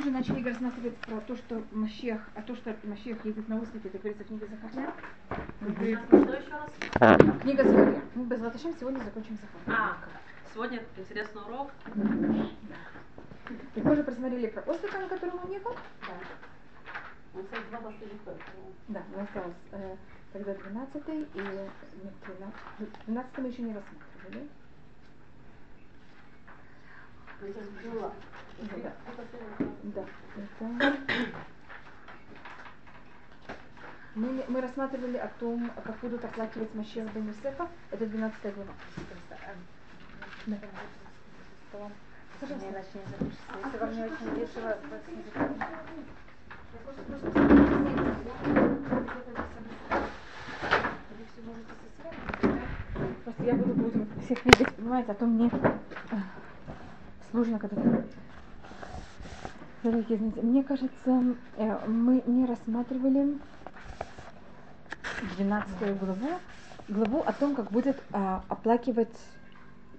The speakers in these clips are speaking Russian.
уже начали рассматривать про то, что Машех, а то, что Машех едет на ослепе, это говорится в книге еще раз? Книга Захария. Мы без Латышем сегодня закончим Захария. А, сегодня интересный урок. И мы уже просмотрели про ослика, на котором он ехал. Он всего два последних. Да, у нас осталось э, тогда 12 и нет, 12, 12 мы еще не рассматривали. Была. Да. Да, это... Мы, мы рассматривали о том, как будут оплакивать Машех бен Юсефа. Это 12 глава. Если вам не очень весело, Просто я буду будем всех видеть, понимаете, а то мне сложно когда Дорогие, мне кажется, э, мы не рассматривали 12 главу, главу о том, как будет а, оплакивать,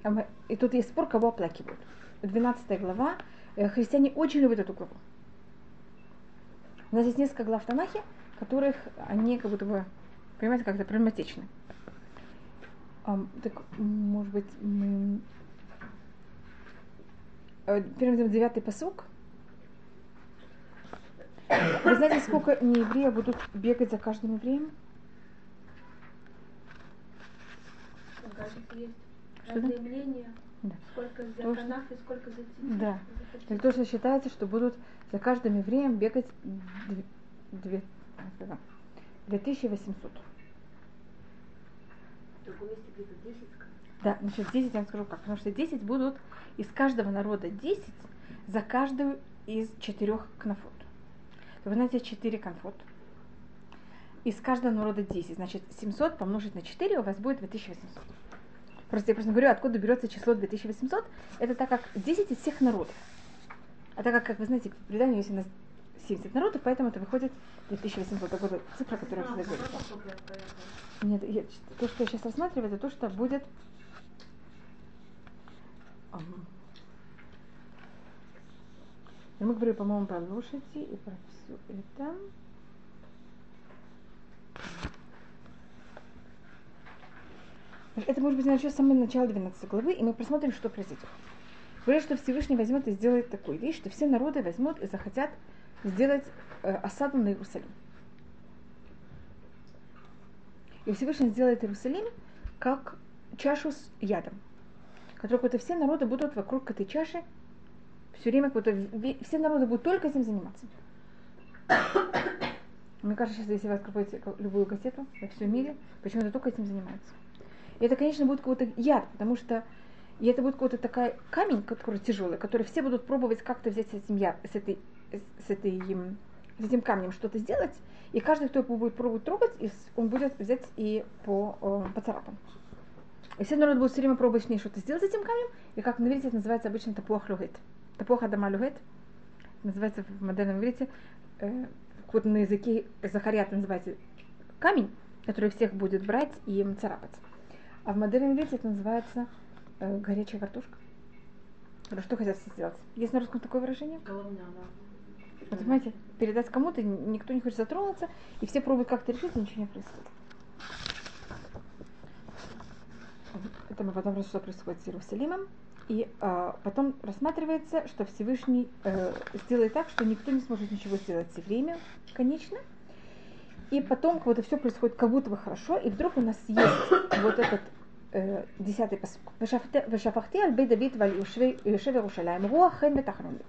а и тут есть спор, кого оплакивают. 12 глава, э, христиане очень любят эту главу. У нас есть несколько глав в которых они как будто бы, понимаете, как-то проблематичны. Ам, так, может быть, мы... Э, Первым девятый посук. Вы знаете, сколько неевреев будут бегать за каждым евреем? Кажется, есть Что разные мнения. Да. Сколько за То, что- канав и сколько за тетив. Да. Так то, что считается, что будут за каждым евреем бегать две, две- как это, 2800. В другом месте где-то 10 сказано. Да, значит, 10 я вам скажу как. Потому что 10 будут из каждого народа 10 за каждую из четырех кнафот. Вы знаете, 4 конфот. Из каждого народа 10. Значит, 700 помножить на 4 у вас будет 2800. Просто я просто говорю, откуда берется число 2800. Это так как 10 из всех народов. А так как, как вы знаете, в предании есть у нас 70 народов, поэтому это выходит 2800. Такая вот цифра, которая всегда говорится. Нет, я- то, что я сейчас рассматриваю, это то, что будет... ам, и мы говорили, по-моему, про лошади и про все это. Это может быть начнем с самого начала 12 главы, и мы посмотрим, что произойдет. Говорят, что Всевышний возьмет и сделает такую вещь, что все народы возьмут и захотят сделать э, осаду на Иерусалим. И Всевышний сделает Иерусалим как чашу с ядом, которую все народы будут вокруг этой чаши все время, вот, ве- все народы будут только этим заниматься. Мне кажется, сейчас, если вы откроете любую газету во всем мире, почему-то только этим занимаются. И это, конечно, будет какой-то яд, потому что и это будет какой-то такой камень, который тяжелый, который все будут пробовать как-то взять с этим яд, с этой, с этой, с этим камнем что-то сделать, и каждый, кто его будет пробовать трогать, он будет взять и по, э, поцарапан. И все народы будут все время пробовать с ней что-то сделать с этим камнем, и как на это называется обычно тапуах люгет. Тапуах адама люгет, называется в модерном иврите, э, вот на языке Захария это называется камень, который всех будет брать и им царапать. А в модерном иврите это называется э, горячая картошка. Что хотят все сделать? Есть на русском такое выражение? Головня, Вот, понимаете, передать кому-то, никто не хочет затронуться, и все пробуют как-то решить, и ничего не происходит. Это мы потом что происходит с Иерусалимом. И а, потом рассматривается, что Всевышний э, сделает так, что никто не сможет ничего сделать все время, конечно. И потом как будто все происходит как будто бы хорошо, и вдруг у нас есть вот этот э, десятый посуд. Вешафахте аль бей Давид валь Юшев Иерушалаем руах хэн бетахроми.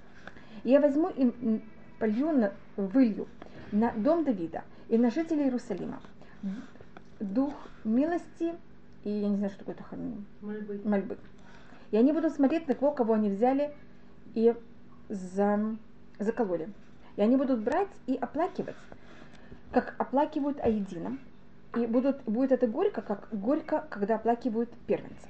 Я возьму и полью, на, вылью на дом Давида и на жителей Иерусалима дух милости и я не знаю, что такое таханим, Мольбы. мольбы. И они будут смотреть на того, кого они взяли и за, закололи. И они будут брать и оплакивать, как оплакивают едином. И будут, будет это горько, как горько, когда оплакивают первенца.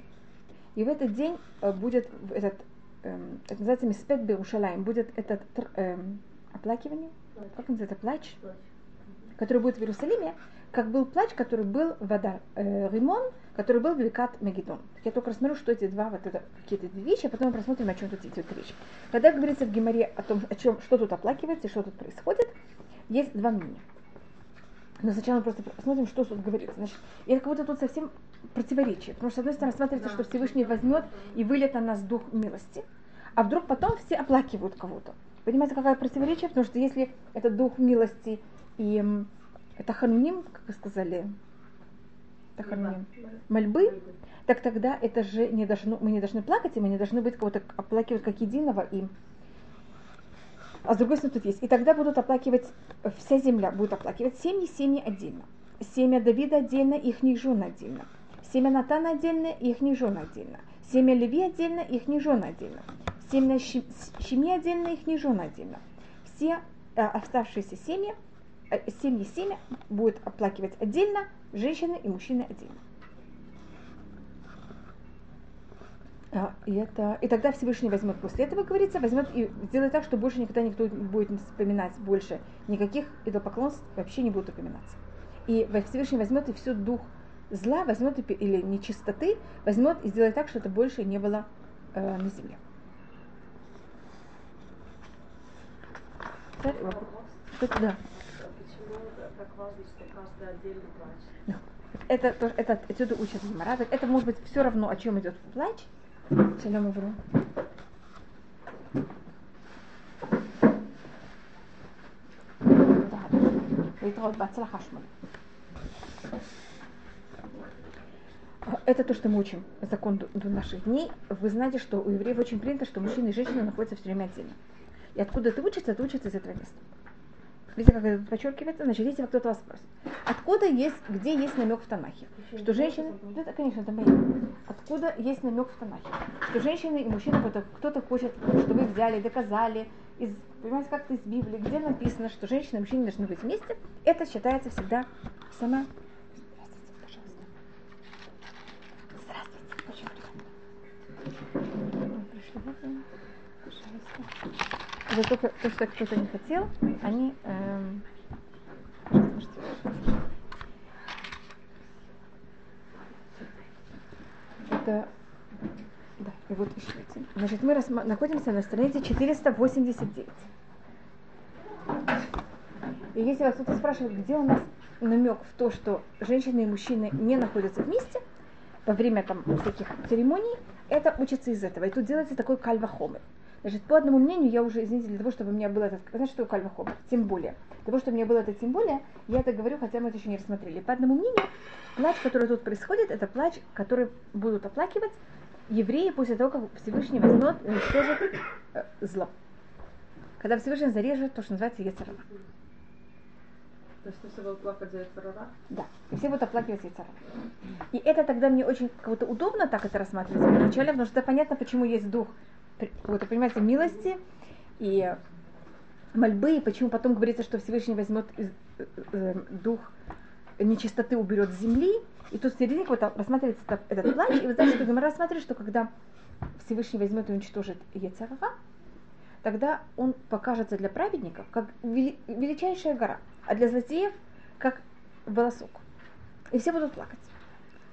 И в этот день э, будет этот, эм, это называется Миспет Берушалаем, будет этот эм, оплакивание, как называется, плач, который будет в Иерусалиме, как был плач, который был в Адар э, Римон который был Бекат Мегидон. Я только рассмотрю, что эти два вот это какие-то две вещи, а потом мы посмотрим, о чем тут идет речь. Когда говорится в Геморе о том, о чем, что тут оплакивается и что тут происходит, есть два мнения. Но сначала мы просто посмотрим, что тут говорится. Значит, это как будто тут совсем противоречие. Потому что, с одной стороны, рассматривается, что Всевышний возьмет и вылет на нас дух милости, а вдруг потом все оплакивают кого-то. Понимаете, какое противоречие? Потому что если это дух милости и это хануним, как вы сказали, это хануним, мольбы, так тогда это же не должно, мы не должны плакать, и мы не должны быть кого-то оплакивать как единого и а с другой стороны тут есть. И тогда будут оплакивать, вся земля будет оплакивать семьи, семьи отдельно. Семя Давида отдельно, их жены отдельно. Семя Натана отдельно, их жены отдельно. Семя Леви отдельно, их жены отдельно. Семя Шими отдельно, их жены отдельно. Все э, оставшиеся семьи, э, семьи семя будут оплакивать отдельно, женщины и мужчины отдельно. А, И, это, и тогда Всевышний возьмет после этого, говорится, возьмет и сделает так, что больше никогда никто не будет вспоминать больше никаких идолопоклонств вообще не будут упоминаться. И Всевышний возьмет и всю дух зла, возьмет и, или нечистоты, возьмет и сделает так, что это больше не было э, на земле. Теперь вопрос. Да. Почему так важно, что каждый отдельно? это, тоже, это отсюда учат Гимара. Это может быть все равно, о чем идет плач. Салям Ивру. Это то, что мы учим, закон до наших дней. Вы знаете, что у евреев очень принято, что мужчина и женщина находятся все время отдельно. И откуда это учится, это учится из этого места. Видите, как это подчеркивается? Значит, если кто-то вас спросит, откуда есть, где есть намек в Танахе? Что женщины, да, это, конечно, это мои. Откуда есть намек в Танахе? Что женщины и мужчины, кто-то, хочет, чтобы вы взяли, доказали, из, понимаете, как-то из Библии, где написано, что женщины и мужчины должны быть вместе, это считается всегда сама... Здравствуйте, пожалуйста. Здравствуйте, очень приятно. Ой, пришло Это только то, что кто-то не хотел, они... эм. Это... Да, и вот еще один. Значит, мы рассма- находимся на странице 489. И если вас кто-то спрашивает, где у нас намек в то, что женщины и мужчины не находятся вместе во время там всяких церемоний, это учится из этого. И тут делается такой кальвахомер. Значит, по одному мнению, я уже, извините, для того, чтобы у меня было это, знаете, что такое кальвахомер? Тем более. Для того, чтобы у меня было это тем более, я это говорю, хотя мы это еще не рассмотрели. По одному мнению, плач, который тут происходит, это плач, который будут оплакивать евреи после того, как Всевышний возьмет и уничтожит э, зло. Когда Всевышний зарежет то, что называется Ецарара. То есть если вы плакать за Ецарара? Да, и все будут оплакивать Ецарара. И это тогда мне очень как-то удобно так это рассматривать вначале, потому что понятно, почему есть дух, вот, понимаете, милости и мольбы, и почему потом говорится, что Всевышний возьмет из- э, э, дух нечистоты уберет с земли, и тут в середине вот рассматривается этот, этот плач, и вы знаете, что Гомера рассматривает, что когда Всевышний возьмет и уничтожит Ецарара, тогда он покажется для праведников как вели- величайшая гора, а для злодеев как волосок. И все будут плакать.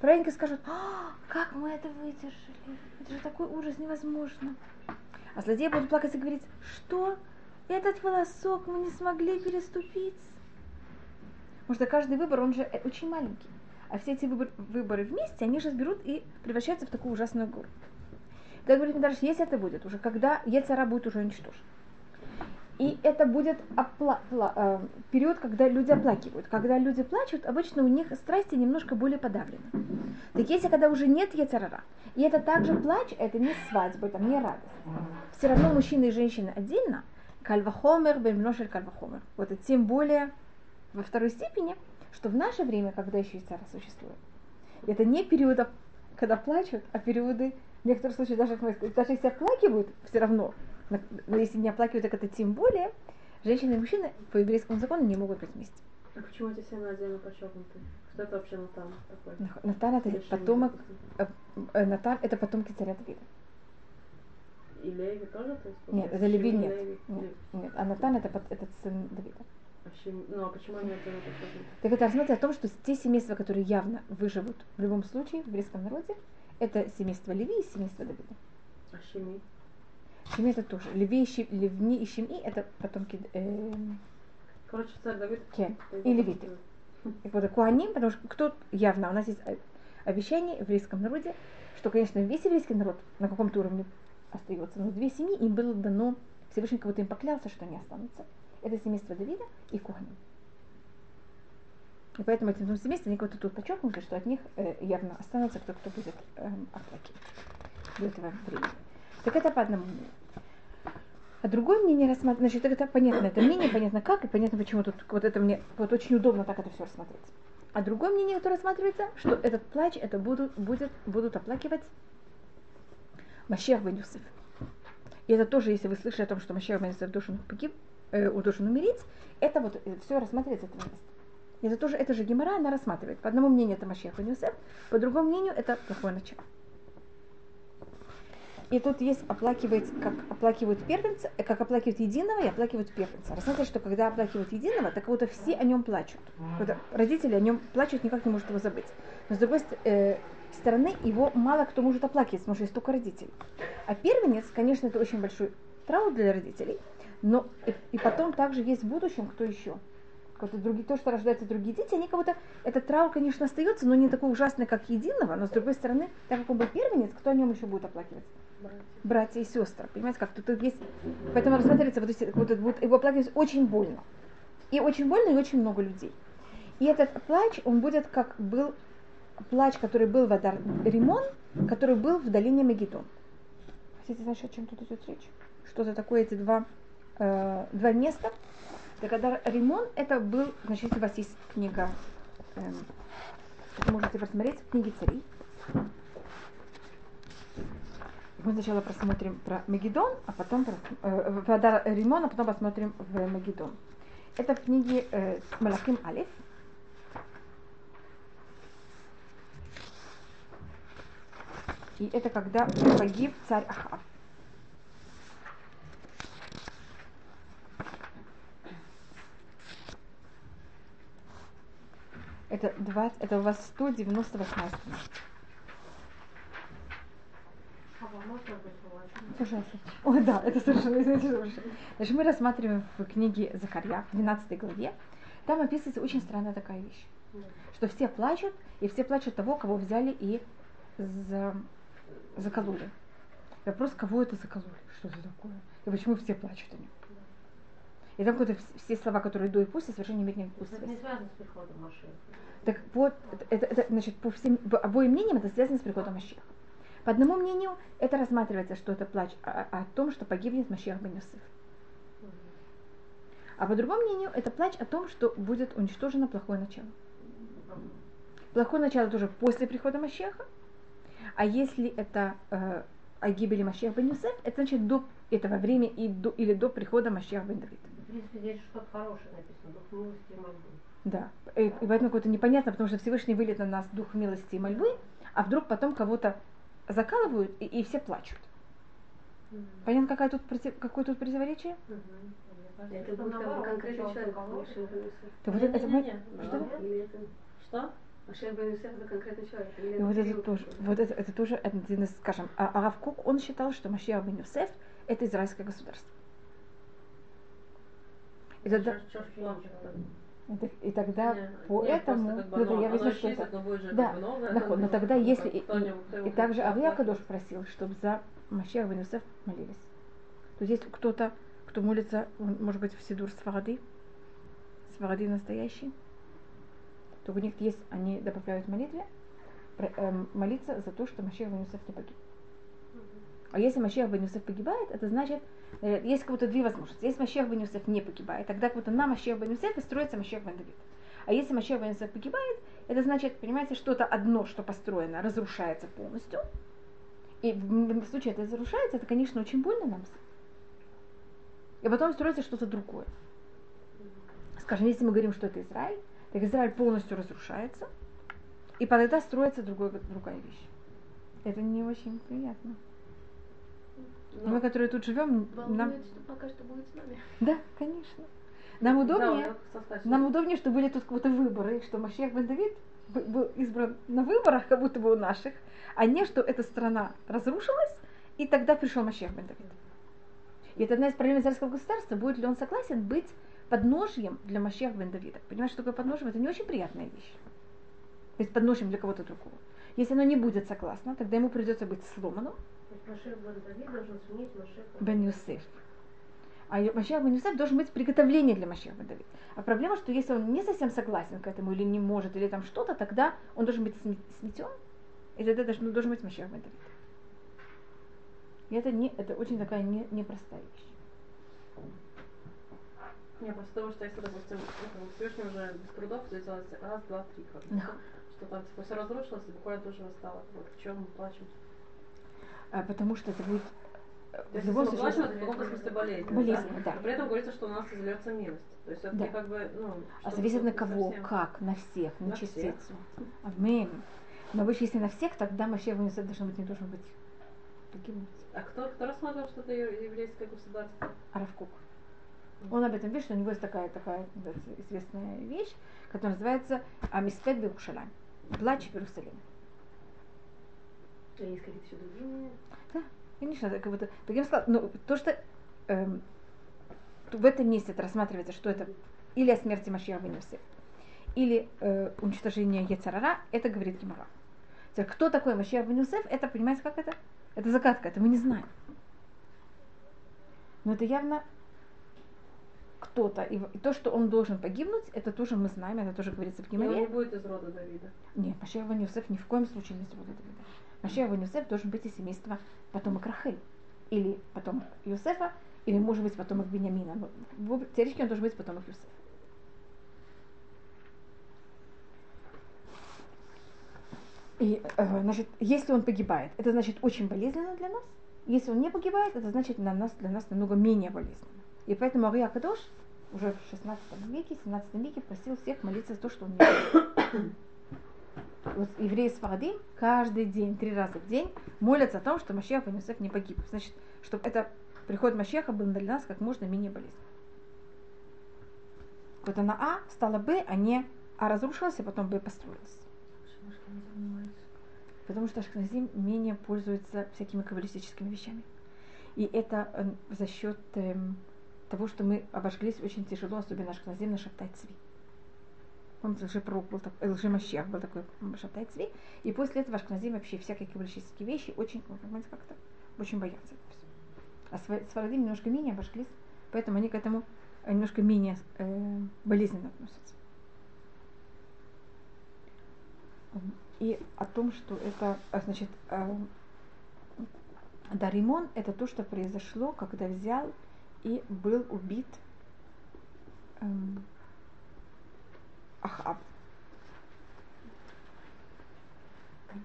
Праведники скажут, «А, как мы это выдержали, это же такой ужас, невозможно. А злодеи будут плакать и говорить, что этот волосок мы не смогли переступить. Потому что каждый выбор, он же очень маленький. А все эти выбор- выборы вместе, они же берут и превращаются в такую ужасную гору. Так говорит Мидраш, если это будет уже, когда Ецара будет уже уничтожен. И это будет опла- пла- э, период, когда люди оплакивают. Когда люди плачут, обычно у них страсти немножко более подавлены. Так если когда уже нет Ецарара, и это также плач, это не свадьба, это не радость. Все равно мужчины и женщины отдельно, кальвахомер, бемношель кальвахомер. Вот это тем более во второй степени, что в наше время, когда еще Ецара существует, это не периоды, когда плачут, а периоды, в некоторых случаях даже, даже если оплакивают, все равно, но если не оплакивают, так это тем более, женщины и мужчины по еврейскому закону не могут быть вместе. А почему эти семь отдельно подчеркнуты? Что это вообще Натан такой? Нах- Натан это Решение, потомок, э, э, Натан это потомки царя Давида. И Леви тоже? То есть, Нет, это Леви нет. Леви, Нет. А Натан это, это сын Давида. А Ну, а почему они это? Так это рассматривает о том, что те семейства, которые явно выживут в любом случае в еврейском народе, это семейство Леви и семейство Давида. А Шими? Шими это тоже. Леви и Ши- Левни и Шими это потомки э, Короче, царь Давид. Кен и левиты. И вот Куаним, потому что кто явно, у нас есть э, обещание в еврейском народе, что, конечно, весь еврейский народ на каком-то уровне остается, но две семьи им было дано, Всевышний кого-то им поклялся, что они останутся. Это семейство Давида и Куаним. И поэтому этим двум семействам они кого-то тут подчеркнули, что от них э, явно останется кто, кто будет эм, оплакивать до этого времени. Так это по одному мнению. А другое мнение рассматривать, значит, это понятно, это мнение, понятно как, и понятно, почему тут вот это мне вот очень удобно так это все рассмотреть. А другое мнение, которое рассматривается, что этот плач, это будут, будет, будут оплакивать Машех бен. И это тоже, если вы слышали о том, что Машех бен должен погиб, э, должен умереть, это вот все рассматривается это место. И это тоже, это же Гемора, она рассматривает. По одному мнению это Машех бен по другому мнению это плохое начало. И тут есть оплакивать, как оплакивают первенца, э, как оплакивают единого и оплакивают первенца. Рассмотрите, что когда оплакивают единого, так вот все о нем плачут. Вот родители о нем плачут, никак не может его забыть. Но с другой э, стороны, его мало кто может оплакивать, потому что есть только родители. А первенец, конечно, это очень большой траур для родителей, но и, и потом также есть в будущем кто еще. Вот другие, то, что рождаются другие дети, они кого-то, этот траур, конечно, остается, но не такой ужасный, как единого, но с другой стороны, так как он был первенец, кто о нем еще будет оплакивать? Братья и сестры. Понимаете, как тут, тут есть. Поэтому рассматривается, вот, вот, вот его оплакивать очень больно. И очень больно, и очень много людей. И этот плач, он будет как был плач, который был в Адар Римон, который был в долине Мегидон. Хотите знать, о чем тут идет речь? Что за такое эти два, э, два места? Так Адар Римон, это был, значит, у вас есть книга, вы можете посмотреть в книге царей. Мы сначала просмотрим про Мегидон, а потом про э, Адар Римон, а потом посмотрим в Мегидон. Это в книге э, Малахим Алиф. И это когда погиб царь Ахав. Это, 20, это у вас 198 страница. Пожалуйста. Ой, да, это совершенно. Значит, мы рассматриваем в книге Закарья, в 12 главе. Там описывается очень странная такая вещь. Что все плачут, и все плачут того, кого взяли и за... закололи. Вопрос, кого это закололи? Что это такое? И почему все плачут о нем? И там какие-то вс- все слова, которые до и после, совершенно не имеют никакой Это связи. не связано с приходом Машеха. Так вот, это, это- это, значит, по всем, по обоим мнениям это связано с приходом Машеха. По одному мнению, это рассматривается, что это плач о, о том, что погибнет Машех бен Йосеф. А по другому мнению, это плач о том, что будет уничтожено плохое начало. Плохое начало тоже после прихода Машеха. А если это э, о гибели Машеха бен Йосеф, это значит до этого времени и до, или до прихода Машеха бен Давид. В принципе, здесь что-то хорошее написано. Дух милости и мольбы. Да. И, и поэтому какое-то непонятно, потому что Всевышний вылет на нас дух милости и мольбы, а вдруг потом кого-то закалывают, и, и все плачут. Понятно, какая тут, против- какое тут противоречие? Это будет как конкретный человек. Машех. То вот это, Не-не-не. что? Что? Машех бен Юсеф это конкретный человек. Или И вот это тоже, вот это, это тоже один из, скажем, а Арав Кук, он считал, что Машиах бен Юсеф это израильское государство. И тогда, Чё ж плачет? И тогда Не, поэтому, нет, просто как бы ну, да, оно- я оно вижу, что исчезнет, это, но будет же Да, новое, нахуй, но тогда если, как и, кто-нибудь- и также Авия заплачет. Кадош просил, чтобы за Машиах бен Юсеф молились. То есть если кто-то, кто молится, может быть, в Сидур Сфаради, Сфаради настоящий, то у них есть, они добавляют молитве, эм, молиться за то, что Машиах бен Юсеф не погиб. А если Машиах бен Юсеф погибает, это значит, э, есть как будто две возможности. Если Машиах бен Юсеф не погибает, тогда как будто на Машиах бен Юсеф и строится Машиах бен Давид. А если Машиах бен Юсеф погибает, это значит, понимаете, что-то одно, что построено, разрушается полностью. И в, случае это разрушается, это, конечно, очень больно нам. И потом строится что-то другое. Скажем, если мы говорим, что это Израиль, так Израиль полностью разрушается, и тогда строится другой, другая вещь. Это не очень приятно. Ну, мы, которые тут живем, нам... Что пока что будет с нами. Да, конечно. Нам Да, удобнее, сказать, нам удобнее, что были тут какие-то выборы, что Машех бен Давид бы- был избран на выборах, как будто бы у наших, а не что эта страна разрушилась, и тогда пришел Машех бен Давид. И это одна из проблем израильского государства, будет ли он согласен быть подножьем для Машех бен Давида. Понимаешь, что такое подножьем? Это не очень приятная вещь. То есть подножьем для кого-то другого. Если оно не будет согласно, тогда ему придется быть сломанным, Машех бен Давид должен сменить Машеха. Бен Юсеф. А Машех Бен Юсеф должен быть приготовление для Машеха Бен Давид. А проблема, что если он не совсем согласен к этому или не может, или там что-то, тогда он должен быть сме- сметен, и тогда должен, должен быть Машех Бен Давид. И это, не, это очень такая не, непростая вещь. Не, просто потому что если, допустим, это Всевышний уже без трудов сделать раз, два, три, как что, что там типа все разрушилось, и буквально тоже восстало. Вот в чем мы плачем. А, потому что это будет э, То в есть любом если мы случае плачем, это в каком-то смысле болезнь. болезнь, да. Но при этом говорится, что у нас изольется милость. То есть Да. как бы, ну... А зависит на кого, совсем- как, на всех, на, На всех. частицу. Аминь. Но выше, если на всех, тогда Бен Юсеф должен быть, не должен быть таким А кто, кто рассматривал, что это ев- еврейское государство? Аравкук. Он об этом пишет, у него есть такая, такая да, известная вещь, которая называется Амиспет Бирушалам. Плач в Иерусалиме. А есть какие-то еще другие мнения? Конечно, как будто, бы сказала, ну, то, что эм, в этом месте это рассматривается, что это или о смерти Машиаха бен Йосеф, или э, уничтожение Ецарара, это говорит Гимара. Кто такой Машиах бен Йосеф, это, понимаете, как это? Это загадка, это мы не знаем. Но это явно кто-то. И, то, что он должен погибнуть, это тоже мы знаем, это тоже говорится в И он Гимаре. не будет из рода Давида. Нет, Машех бен Юсеф ни в коем случае не из рода Давида. Машех бен Юсеф должен быть из семейства потомок Рахель. Или потомок Юсефа, или может быть потомок Бениамина. Но в- теоретически он должен быть потомок Юсефа. И, э, значит, если он погибает, это значит очень болезненно для нас. Если он не погибает, это значит для нас, для нас намного менее болезненно. И поэтому Ария Кадош уже в 16 веке, 17 веке просил всех молиться за то, что он не погиб. Евреи с Фарадим каждый день, три раза в день молятся о том, что Машех бен Йосеф не погиб. Значит, чтобы это приход Машеха был для нас как можно менее болезненно. Вот она А стала Б, а не А разрушилась, а потом Б построилась. Потому что Ашкназим менее пользуется всякими каббалистическими вещами. И это э, за счет эм, того, что мы обожглись очень тяжело, особенно Ашкназим, на Шабтай Цви. Помните, лжепророк был такой, э, лжемащех был такой м, Шабтай Цви. И после этого Ашкназим вообще всякие каббалистические вещи очень, ну, понимаете, как-то очень боятся. А Сфа- Сфарадим немножко менее обожглись, поэтому они к этому э, немножко менее э, болезненно относятся. И о том, что это, а, значит, э, Даримон это то, что произошло, когда взял и был убит эм, Ахаб.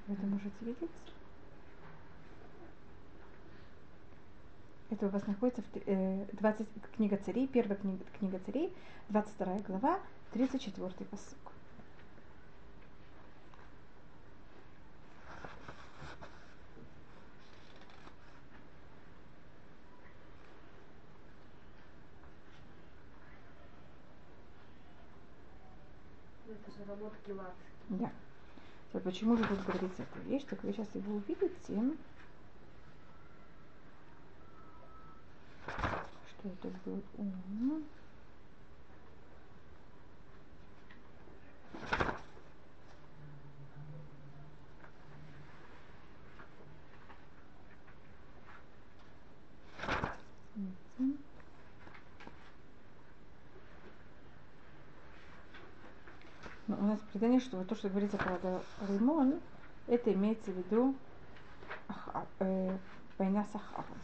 Вы это можете видеть? Это у вас находится в э, 20, книга царей, первая книга, книга царей, 22 глава, 34 посыл. Это же работа Гилат. Да. Теперь, почему же тут говорится эта вещь? Так вы сейчас его увидите. Что это был он? Смотрите. Но у нас предание, что то, что говорится про Римон, это имеется в виду э, война с Ахавом.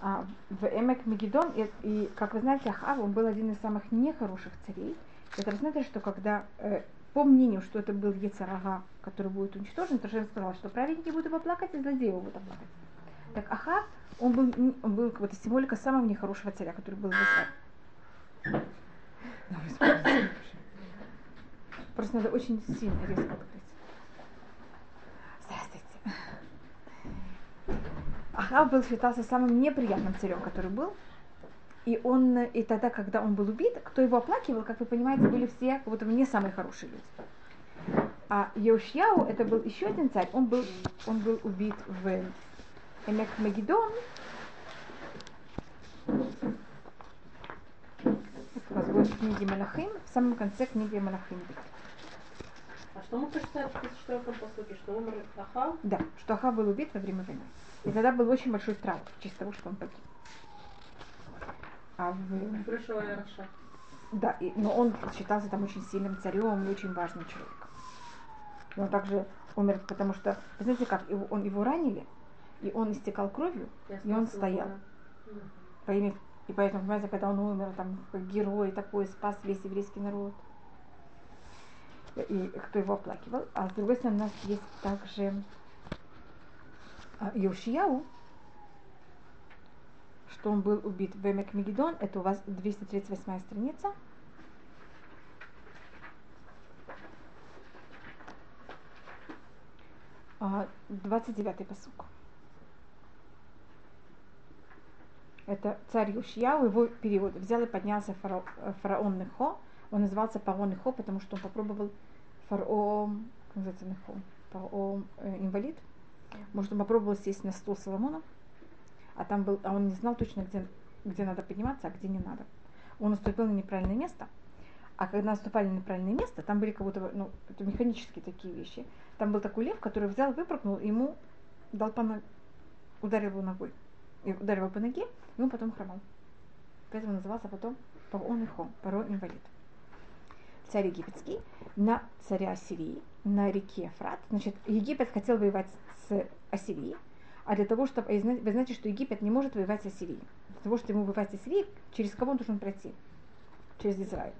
А в Эмек Мегидон, и, и, как вы знаете, Ахав, он был один из самых нехороших царей. Это рассматривает, что когда, э, по мнению, что это был Ецарага, который будет уничтожен, то Шем сказал, что праведники будут его плакать, и злодеи его будут оплакать. Так Ахав, он был, он был как будто символика самого нехорошего царя, который был в Израиле. Просто надо очень сильно резко открыть. Здравствуйте. Ахав был считался самым неприятным царем, который был. И он, и тогда, когда он был убит, кто его оплакивал, как вы понимаете, были все как будто не самые хорошие люди. А Еушьяу, это был еще один царь, он был, он был убит в Эмек Магидон. Это у вас будет в книге Малахим, в самом конце книги Малахим. А что мы прочитали в 34 посылке, что умер Ахав? Да, что Ахав был убит во время войны. И тогда был очень большой траур в честь того, что он погиб. А в... Пришел Яроша. Да, и, но он считался там очень сильным царем и очень важным человеком. И он также умер, потому что, вы знаете как, его, он, его ранили, и он истекал кровью, Я и он стоял. да. И поэтому, понимаете, когда он умер, там герой такой, спас весь еврейский народ. И кто его оплакивал. А с другой стороны, у нас есть также а, Йошияу, что он был убит в Эмек Мегидон. Это у вас 238 страница. А, 29 посук. Это царь Юшьяу, его перевод. Взял и поднялся фараон, фараон Нехо. Он назывался фараон Нехо, потому что он попробовал фараон, как называется Нехо? Фараон э, инвалид. Может, он попробовал сесть на стул Соломона, а там был, а он не знал точно, где, где надо подниматься, а где не надо. Он наступил на неправильное место, а когда наступали на неправильное место, там были как будто, ну, это механические такие вещи. Там был такой лев, который взял, выпрыгнул, ему дал по ног- ударил его ногой. Ударил его по ноге, и он потом хромал. Поэтому назывался потом Парон Ихо, Паро инвалид. Царь египетский на царя Ассирии, на реке Ефрат. Значит, Египет хотел воевать с Ассирией, а для того, чтобы... Вы знаете, что Египет не может воевать с Ассирией. Для того, чтобы ему воевать с Ассирией, через кого он должен пройти? Через Израиль.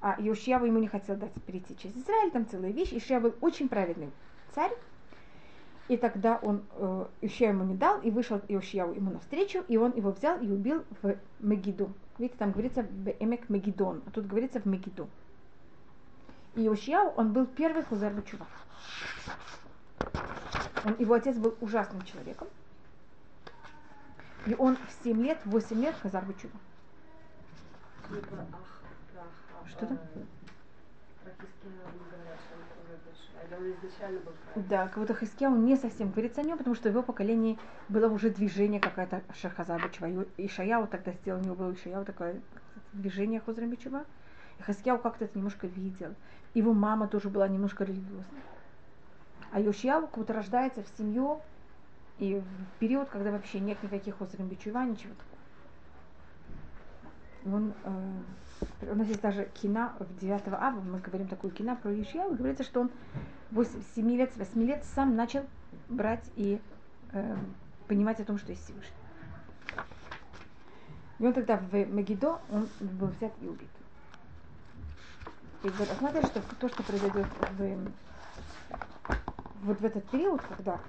А Иошьява ему не хотел дать перейти через Израиль, там целая вещь. Ишия был очень праведный царь, и тогда он э, Ишия ему не дал, и вышел Иошияу ему навстречу, и он его взял и убил в Мегиду. Видите, там говорится в Эмек Мегидон, а тут говорится в Мегиду. И Иошияу, он был первый хузар Чува. Он, его отец был ужасным человеком. И он в 7 лет, 8 лет хазар Чува. Типа он изначально был правильный. Да, как будто Хискияу не совсем говорится о нем, потому что в его поколении было уже движение какое-то Шахаза Бачува. И Ишаяу тогда сделал, у него было Ишаяу такое движение Хозра Бачува. И Хискияу как-то это немножко видел. Его мама тоже была немножко религиозной. А Йошияу как будто рождается в семью и в период, когда вообще нет никаких Хозра Бачува, ничего такого. Он, э, у нас есть даже кина в 9 ава, мы говорим такую кина про Ишияу, и говорится, что он 8, 7 лет, с 8 лет сам начал брать и э, понимать о том, что есть Всевышний. И он тогда в Мегидо, он был взят и убит. И вот смотрите, что то, что произойдет в, вот в этот период, когда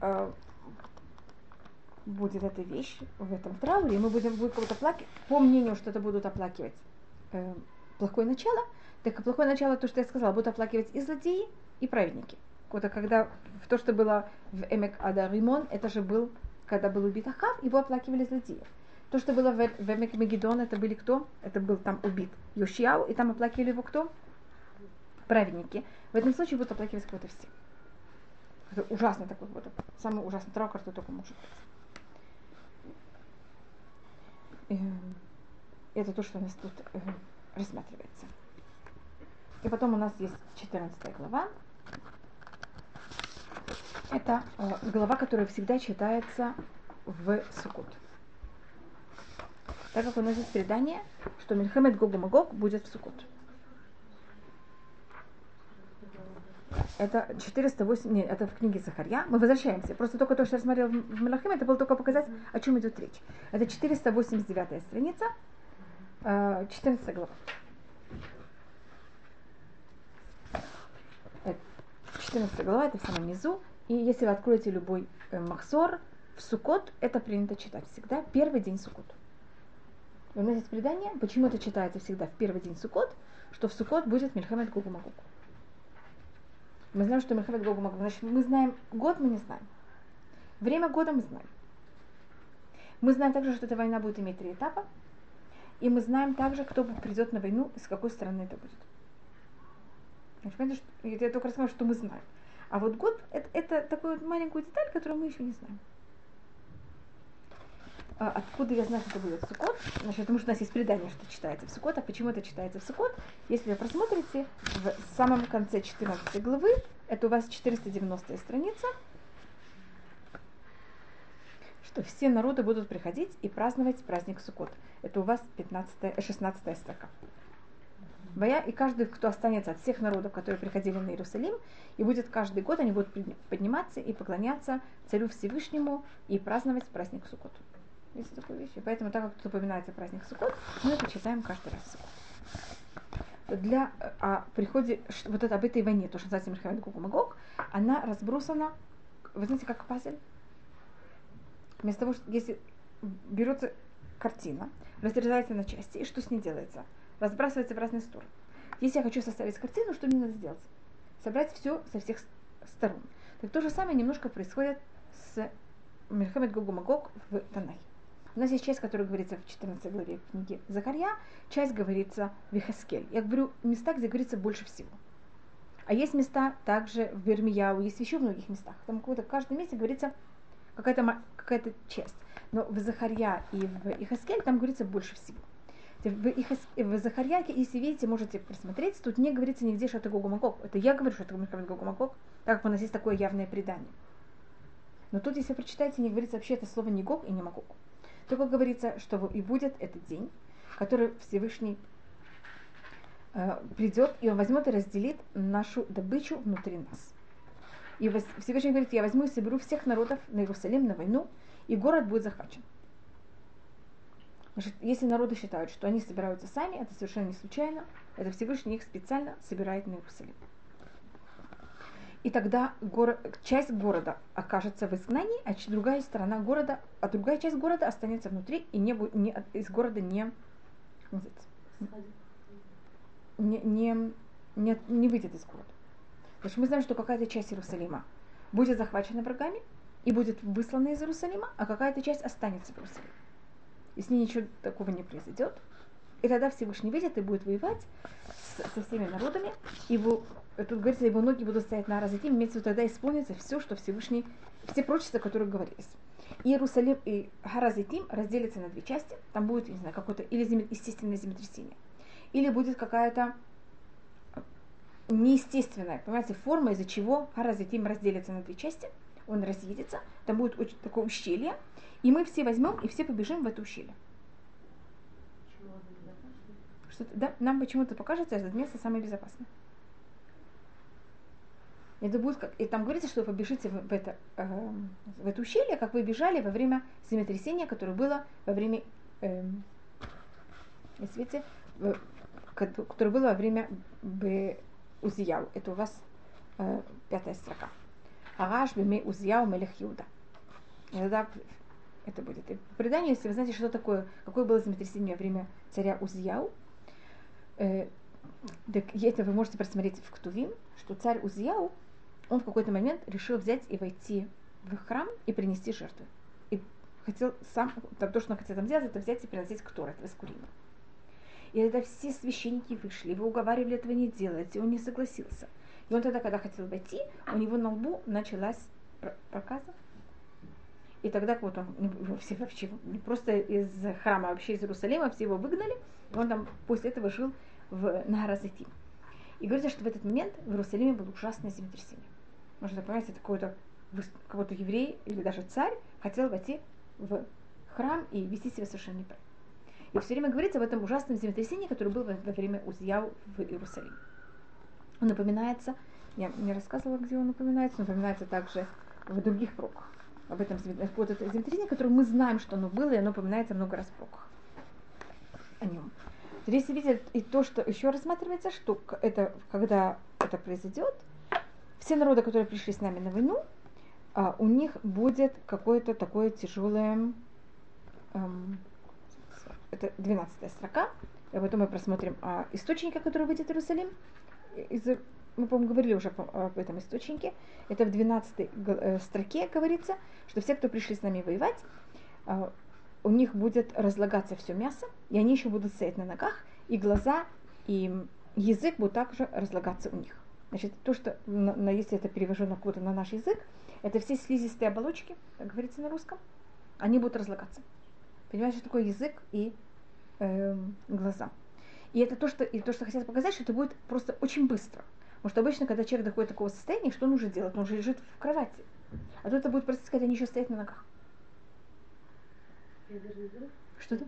э, будет эта вещь в этом трауре, и мы будем будет кого-то плакать, по мнению, что это будут оплакивать э, плохое начало, так плохое начало, то, что я сказала, будут оплакивать и злодеи, и праведники. Вот, а когда в то, что было в Эмек Адаримон, это же был, когда был убит Ахав, его оплакивали злодеи. То, что было в, Эмек Мегидон, это были кто? Это был там убит Йошияу, и там оплакивали его кто? Праведники. В этом случае будут оплакивать кого-то все. Это ужасный такой вот, самый ужасный траур, который только может быть. Это то, что у нас тут э, рассматривается. И потом у нас есть 14 глава. Это э, глава, которая всегда читается в Сукот. Так как у нас есть предание, что Мельхамед Гогу Магог будет в Сукот. Это 408, нет, это в книге Захарья. Мы возвращаемся. Просто только то, что я смотрела в Мелахим, это было только показать, о чем идет речь. Это 489 страница, 14 глава. Это 14 глава, это в самом низу. И если вы откроете любой э, махсор, в Сукот это принято читать всегда первый день Сукот. У нас есть предание, почему это читается всегда в первый день Сукот, что в Сукот будет Мельхамед Гогу Магук. Мы знаем, что Мельхамед Гогу Магук. Значит, мы знаем год, мы не знаем. Время года мы знаем. Мы знаем также, что эта война будет иметь три этапа. И мы знаем также, кто придет на войну и с какой стороны это будет. Понимаете, я только рассказываю, что мы знаем. А вот год это, это такую вот маленькую деталь, которую мы еще не знаем. А откуда я знаю, что это будет Сукот? Значит, потому что у нас есть предание, что читается в Сукот. А почему это читается в Сукот? Если вы просмотрите, в самом конце 14 главы, это у вас 490 страница, что все народы будут приходить и праздновать праздник Сукот. Это у вас 15, 16 э, строка. Боя, и каждый, кто останется от всех народов, которые приходили на Иерусалим, и будет каждый год, они будут подниматься и поклоняться Царю Всевышнему и праздновать праздник Сукот. Есть такая вещь. И поэтому, так как тут упоминается праздник Сукот, мы это читаем каждый раз. Для, а приходе, вот это об этой войне, то, что называется Гог Магог, она разбросана, вы знаете, как пазель? Вместо того, что если берется картина, разрезается на части, и что с ней делается? Разбрасывается в разные стороны. Если я хочу составить картину, что мне надо сделать? Собрать все со всех сторон. Так то же самое немножко происходит с Мельхамед Гогу Магог в Танахе. У нас есть часть, которая говорится в 14 главе книги Захарья, часть говорится в Вихаскель. Я говорю места, где говорится больше всего. А есть места также в Вермияу, есть еще в многих местах. Там в каждом месте говорится какая-то какая часть. Но в Захарья и в Ихаскель там говорится больше всего. В, Ихас, в Захарья, если видите, можете просмотреть, тут не говорится нигде, что это Гогу Магог. Это я говорю, что это Гогу Магог, так как у нас есть такое явное предание. Но тут, если прочитаете, не говорится вообще это слово не Гог и не Магог. Только говорится, что и будет этот день, который Всевышний э, придет, и он возьмет и разделит нашу добычу внутри нас. И Всевышний говорит, я возьму и соберу всех народов на Иерусалим на войну, и город будет захвачен. Значит, если народы считают, что они собираются сами, это совершенно не случайно, это Всевышний их специально собирает на Иерусалим. И тогда город, часть города окажется в изгнании, а другая сторона города, а другая часть города останется внутри и не, не, из города не, не, не, не, не выйдет из города. Потому что мы знаем, что какая-то часть Иерусалима будет захвачена врагами и будет выслана из Иерусалима, а какая-то часть останется в Иерусалиме. И с ней ничего такого не произойдет. И тогда Всевышний выйдет и будет воевать с, со всеми народами, и его тут говорится, его ноги будут стоять на Аразатим, имеется в виду, тогда исполнится все, что Всевышний, все прочества, которые говорились. Иерусалим и Харазитим разделятся на две части. Там будет, не знаю, какое-то или земле, естественное землетрясение, или будет какая-то неестественная, понимаете, форма, из-за чего Харазитим разделится на две части, он разъедется, там будет очень такое ущелье, и мы все возьмем и все побежим в это ущелье. Что да, нам почему-то покажется, что это место самое безопасное. Это будет как, и там говорится, что вы побежите в, в, это, э, в это ущелье, как вы бежали во время землетрясения, которое было во время, э, видите, в, которое было во время Узияу. Это у вас э, пятая строка. Араш беме Узияу мелех Юда. Тогда это будет. И в предании, если вы знаете, что такое, какое было землетрясение во время царя Узияу, э, так это вы можете просмотреть в Ктувим, что царь Узияу он в какой-то момент решил взять и войти в храм и принести жертву. И хотел сам, то, что он хотел там сделать, это взять и приносить к Тору, это воскурение. И тогда все священники вышли, его уговаривали этого не делать, и он не согласился. И он тогда, когда хотел войти, у него на лбу началась проказа. И тогда вот он, его все вообще, просто из храма, а вообще из Иерусалима, все его выгнали, и он там после этого жил в Нагаразатим. И говорится, что в этот момент в Иерусалиме было ужасное землетрясение. Можно понять, это какой-то какой-то еврей или даже царь хотел войти в храм и вести себя совершенно неправильно. И все время говорится об этом ужасном землетрясении, которое было во время Узьяу в Иерусалиме. Он напоминается, я не рассказывала, где он упоминается, он напоминается также в других пророках. Об этом вот это землетрясение, которое мы знаем, что оно было, и оно упоминается много раз в пророках о нем. Здесь видите и то, что еще рассматривается, что это, когда это произойдет, все народы, которые пришли с нами на войну, а, у них будет какое-то такое тяжелое, эм, это 12 строка, и потом мы просмотрим а, источника, который выйдет в Иерусалим. Из, мы, по-моему, говорили уже об этом источнике. Это в 12 э, строке говорится, что все, кто пришли с нами воевать, а, у них будет разлагаться все мясо, и они еще будут стоять на ногах, и глаза, и язык будут также разлагаться у них. Значит, то, что, на, на, если это какой-то на наш язык, это все слизистые оболочки, как говорится на русском, они будут разлагаться. Понимаете, что такое язык и э, глаза. И это то, что, и то, что хотят показать, что это будет просто очень быстро. Потому что обычно, когда человек доходит до такого состояния, что он уже делает? Он уже лежит в кровати. А тут это будет просто сказать, они еще стоят на ногах. Что это?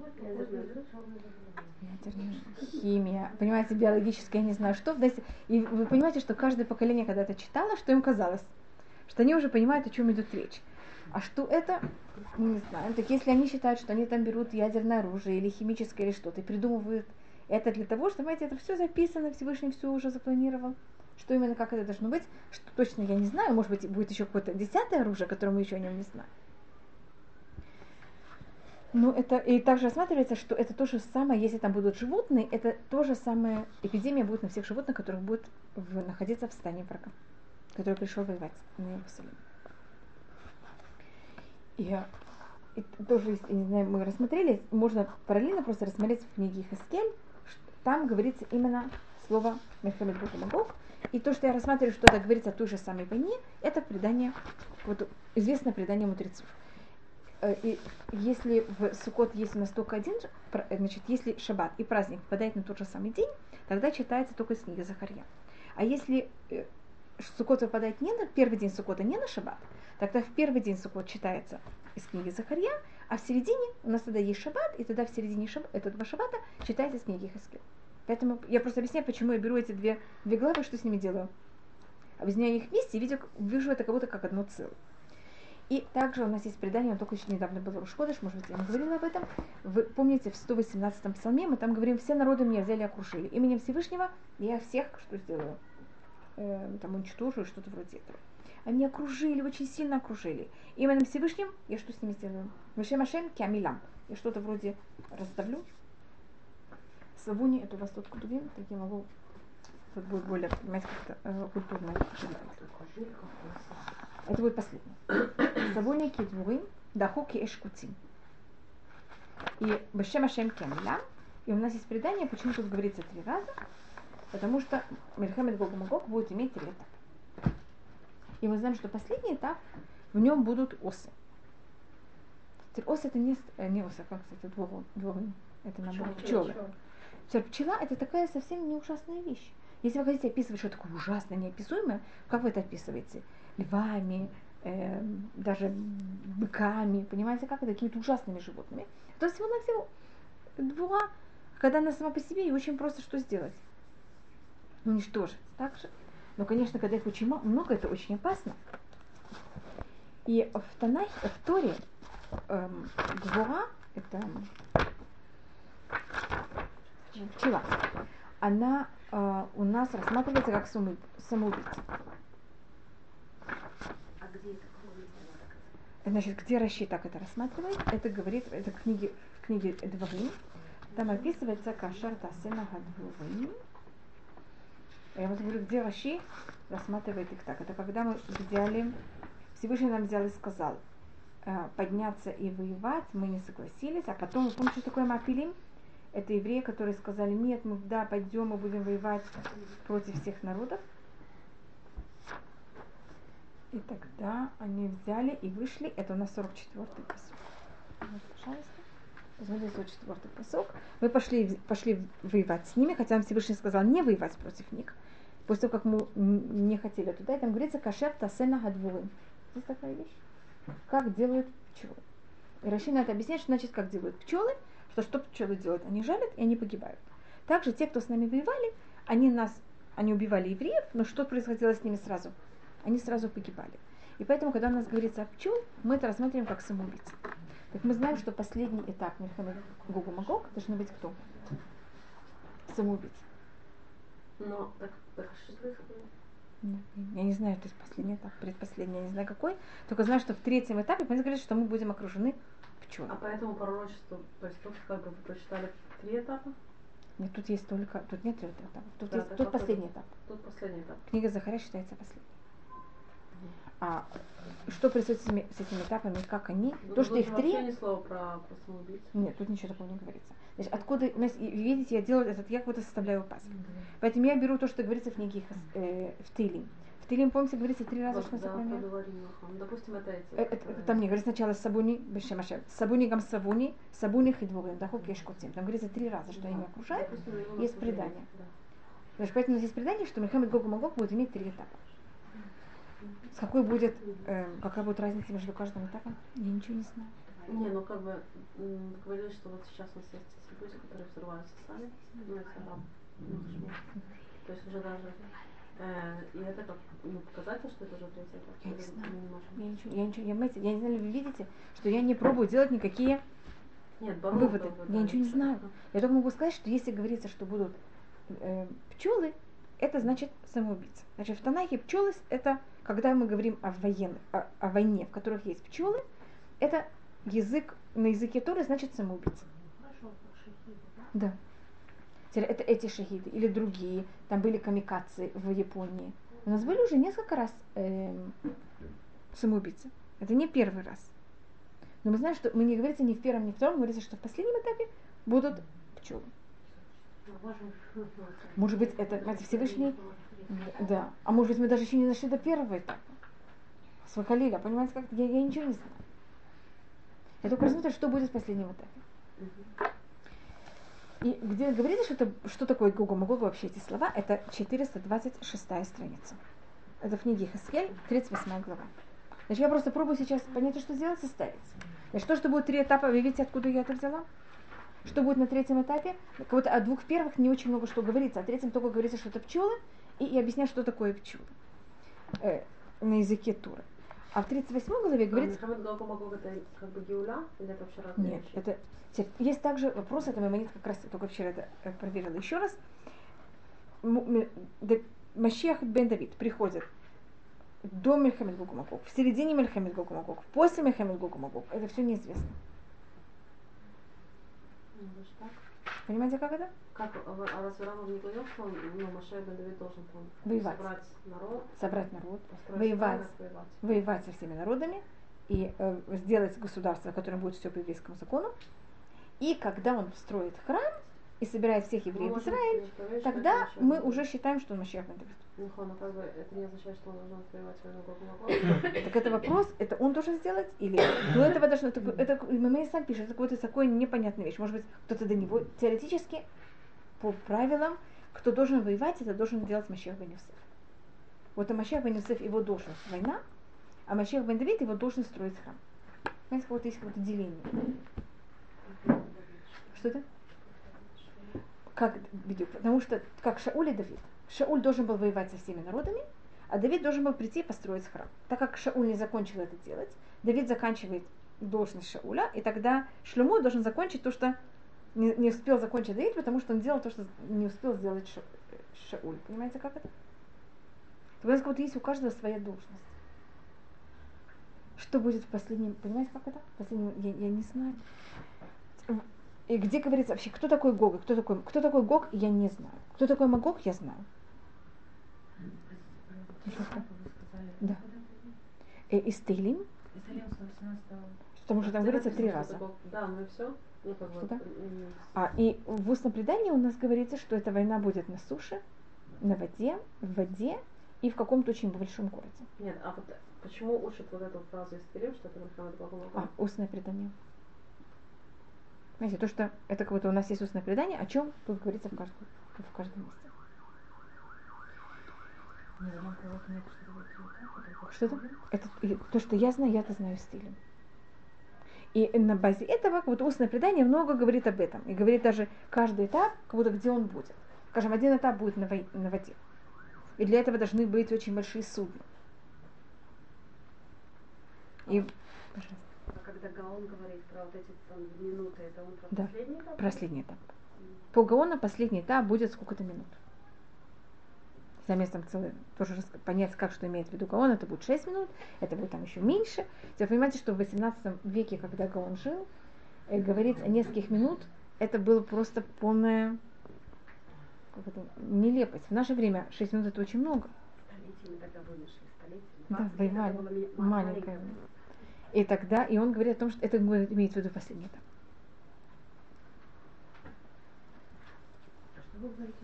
Ядерная химия. Понимаете, биологическая, я не знаю что. И вы понимаете, что каждое поколение когда-то читало, что им казалось. Что они уже понимают, о чем идет речь. А что это, мы не знаем. Так если они считают, что они там берут ядерное оружие или химическое или что-то, и придумывают это для того, что, понимаете, это все записано, Всевышний все уже запланировал. Что именно, как это должно быть, что точно я не знаю. Может быть, будет еще какое-то десятое оружие, которое мы еще о нем не знаем. Ну, это и также рассматривается, что это то же самое, если там будут животные, это то же самое, эпидемия будет на всех животных, которых будут в, находиться в стане врага, который пришел воевать на Иерусалим. И тоже, я не знаю, мы рассмотрели, можно параллельно просто рассмотреть в книге Хаскель, там говорится именно слово Мехамед Бухамагог, и то, что я рассматриваю, что это говорится о той же самой войне, это предание, вот известное предание мудрецов. Э, и если в Сукот есть у нас только один, значит, если шаббат и праздник попадает на тот же самый день, тогда читается только из книги Захарья. А если э, Сукот выпадает не на первый день Сукота, не на шаббат, тогда в первый день Сукот читается из книги Захарья, а в середине у нас тогда есть шаббат, и тогда в середине шаб... этого шаббата читается из книги Хескел. Поэтому я просто объясняю, почему я беру эти две, две главы, что с ними делаю. Объясняю их вместе и вижу, вижу это как будто как одно целое. И также у нас есть предание, он только еще недавно был Рушходыш, может быть, я не говорила об этом. Вы помните, в 118-м псалме мы там говорим, все народы меня взяли и окружили. Именем Всевышнего я всех что сделаю? Э, там уничтожу, что-то вроде этого. Они окружили, очень сильно окружили. Именем Всевышним я что с ними сделаю? Мишем Ашем кямилам. Я что-то вроде раздавлю. Савуни, это у вас тут кудувим, так я могу тут будет более, понимаете, как-то э, культурно. Это будет последнее. Савуни кидвурим, дахуки эшкутим. И Бешем Ашем кямилам. И у нас есть предание, почему тут говорится три раза. Потому что Мельхамед Гог Магог будет иметь три этапа. И мы знаем, что последний этап, в нем будут осы. Теперь ос это не, э, не осы, а как, кстати, дворон, дворон. Это наоборот пчелы. Теперь пчела это такая совсем не ужасная вещь. Если вы хотите описывать что такое ужасное, неописуемое, как вы это описываете? Львами, э, даже быками, понимаете, как это, какими-то ужасными животными. То есть всего-навсего двора, когда она сама по себе, и очень просто что сделать уничтожить. Так же? Но, конечно, когда их очень много, это очень опасно. И в Танахе, в Торе, эм, Гвора, это пчела, она э, у нас рассматривается как самоубийца. А где это? Значит, где Раши так это рассматривает? Это говорит, это в книге, в книге Дворим. Там описывается Кашар Тасена Гадвурим. Я вот говорю, где Раши рассматривает их так. Это когда мы взяли, Всевышний нам взял и сказал, э, подняться и воевать, мы не согласились, а потом, вы помните, что такое Мапилим? Это евреи, которые сказали, нет, мы да, пойдем, мы будем воевать против всех народов. И тогда они взяли и вышли, это у нас 44-й посуд. Вот, пожалуйста. Посмотрите 44-й посок. Мы пошли, пошли воевать с ними, хотя Всевышний сказал не воевать против них после того, как мы не хотели туда, и там говорится кашер тасена гадвурим. Есть такая вещь? Как делают пчелы. И Рашина это объясняет, что значит, как делают пчелы, что что пчелы делают? Они жалят, и они погибают. Также те, кто с нами воевали, они нас, они убивали евреев, но что происходило с ними сразу? Они сразу погибали. И поэтому, когда у нас говорится о пчел, мы это рассматриваем как самоубийцы. Так мы знаем, что последний этап Мирхамед Гогу Магог должен быть кто? Самоубийца. Но так, так? Я не знаю, то есть последний этап, предпоследний, я не знаю какой. Только знаю, что в третьем этапе мы говорят, что мы будем окружены пчелами. А по этому пророчеству, то есть тут как бы вы прочитали три этапа? Нет, тут есть только, тут нет третьего этапа. Тут, Да, есть, тут последний этап. Тут последний этап. Книга Захаря считается последней. А что происходит с этими, с этими этапами, как они, Ну, то, что их три, ни слова про, про нет, тут ничего такого не говорится. Значит, откуда, видите, я делаю этот, я как будто составляю пас. Поэтому я беру то, что говорится в книге э, в Тейлим. В Тейлим, помните, говорится три раза, что да. Ну, Допустим, это эти. Э, Там не говорится сначала Сабуни, Бешемашев, Сабуни гам Сабуни, Сабуни хидвурим, да, кешкутим. Там говорится три раза, что они окружают. Допустим, есть предание. да. Значит, поэтому есть предание, что Мельхамед Гогу Магог будет иметь три этапа. С какой будет, э, какая будет разница между каждым этапом? Я ничего не знаю. Не, ну как бы говорили, что вот сейчас у нас есть эти люди, которые взрываются сами, ну это араб, ну. То есть уже даже э, и это как ну, показатель, что это уже третий этап. Я не знаю. мы не можем? Я ничего, я ничего, я, понимаете, я не знаю, вы видите, что я не пробую делать никакие Нет, выводы. бы, Я да, ничего не знаю. Я только могу сказать, что если говорится, что будут э, пчелы, это значит самоубийца. Значит, в Танахе пчелы это когда мы говорим о, военных, о, о войне, в которых есть пчелы, это язык на языке Торы значит самоубийца. Да. Это эти шахиды или другие. Там были камикадцы в Японии. У нас были уже несколько раз эм, самоубийцы. Это не первый раз. Но мы знаем, что мы не говорится ни в первом, ни в втором, говорится, что в последнем этапе будут пчелы. Может быть, это знаете, Всевышний, да. А может быть, мы даже еще не дошли до первого этапа. Свахалиля, понимаете, как я, я ничего не знаю. Я только посмотрю, что будет в последнем этапе. И где говорится, что, это, что такое Гога Магога вообще эти слова, это 426 страница. Это в книге Хаскель, 38 глава. Значит, я просто пробую сейчас понять, что сделать, составить. Значит, то, что будет три этапа, вы видите, откуда я это взяла? Что будет на третьем этапе? Как будто о двух первых не очень много что говорится, о третьем только говорится, что это пчелы, и, и объясняю, что такое пчелы э, на языке Туры. А в 38 главе А говорится... Мухаммед Галку Магог это как бы геуля или это вообще разные Нет, это есть также вопрос, это Маймонид как раз только вчера это э, проверила еще раз. Машиах бен Давид приходит до Мельхамед Гогумаков, в середине Мельхамед Гогумаков, после Мельхамед Гогумаков. Это все неизвестно. Ну. Понимаете, как это? Как, а а разве Рамов не говорил, что он, ну, Давид должен там Воевать. собрать народ, Собрать народ, построить Воевать. воевать? воевать со всеми народами и э, сделать государство, которое будет все по еврейскому закону. И когда он строит храм и собирает всех евреев в можем, Израиль, тогда мы уже считаем, что он Машиах бен Давид. Ну, это не означает, что он должен отвоевать войну. Так это вопрос, это он должен сделать или до этого должно, это, это сам пишет, это какая-то такая непонятная вещь. Может быть, кто-то до него теоретически по правилам, кто должен воевать, это должен делать Машех бен Юсеф. Вот а Машех бен Юсеф его должность война, а Машех бен Давид его должен строить храм. Понимаете, какое-то есть какое-то деление. Что это? Как Бедюк? Потому что как Шауль и Давид. Шауль должен был воевать со всеми народами, а Давид должен был прийти и построить храм. Так как Шауль не закончил это делать, Давид заканчивает должность Шауля, и тогда Шлюму должен закончить то, что не, не успел закончить Давид, потому что он делал то, что не успел сделать Ша- Шауль. Понимаете, как это? То есть вот есть у каждого своя должность. Что будет в последнем, понимаете, как это? В последнем, я, я не знаю. И где говорится вообще, кто такой Гог, и кто такой, кто такой Гог, я не знаю. Кто такой Магог, я знаю. Да. И, и Стейлим, потому что там говорится три раза. Да, ну и все. Что-то? м, А и в устном предании у нас говорится, что эта война будет на суше, на воде, в воде и в каком-то очень большом городе. Нет, а вот почему учат вот эту фразу из Терем, что это Мухаммед Галку А, устное предание. Знаете, то, что это как будто у нас есть устное предание, о чем тут говорится в каждом, в каждом месте. Что это? То, что я знаю, я это знаю стилем. И на базе этого, как будто устное предание много говорит об этом. И говорит даже каждый этап, как будто где он будет. Скажем, один этап будет на, воде. И для этого должны быть очень большие судна. И, пожалуйста, А когда Гаон говорит про вот эти там минуты, это он про Да. последний этап? последний этап. По Гаону последний этап будет сколько-то минут. Замес там целый, тоже понять, как что имеет в виду Гаон, это будет 6 минут, это будет там еще меньше. Вы понимаете, что в 18 веке, когда Гаон жил, э, говорить о нескольких минут, это было просто полная как это, нелепость. В наше время 6 минут это очень много. столетиями тогда вымершие, столетиями. Да, 20 лет воевали. Маленькая. маленькое. И тогда, и он говорит о том, что это имеется в виду последний этап. Что вы говорите,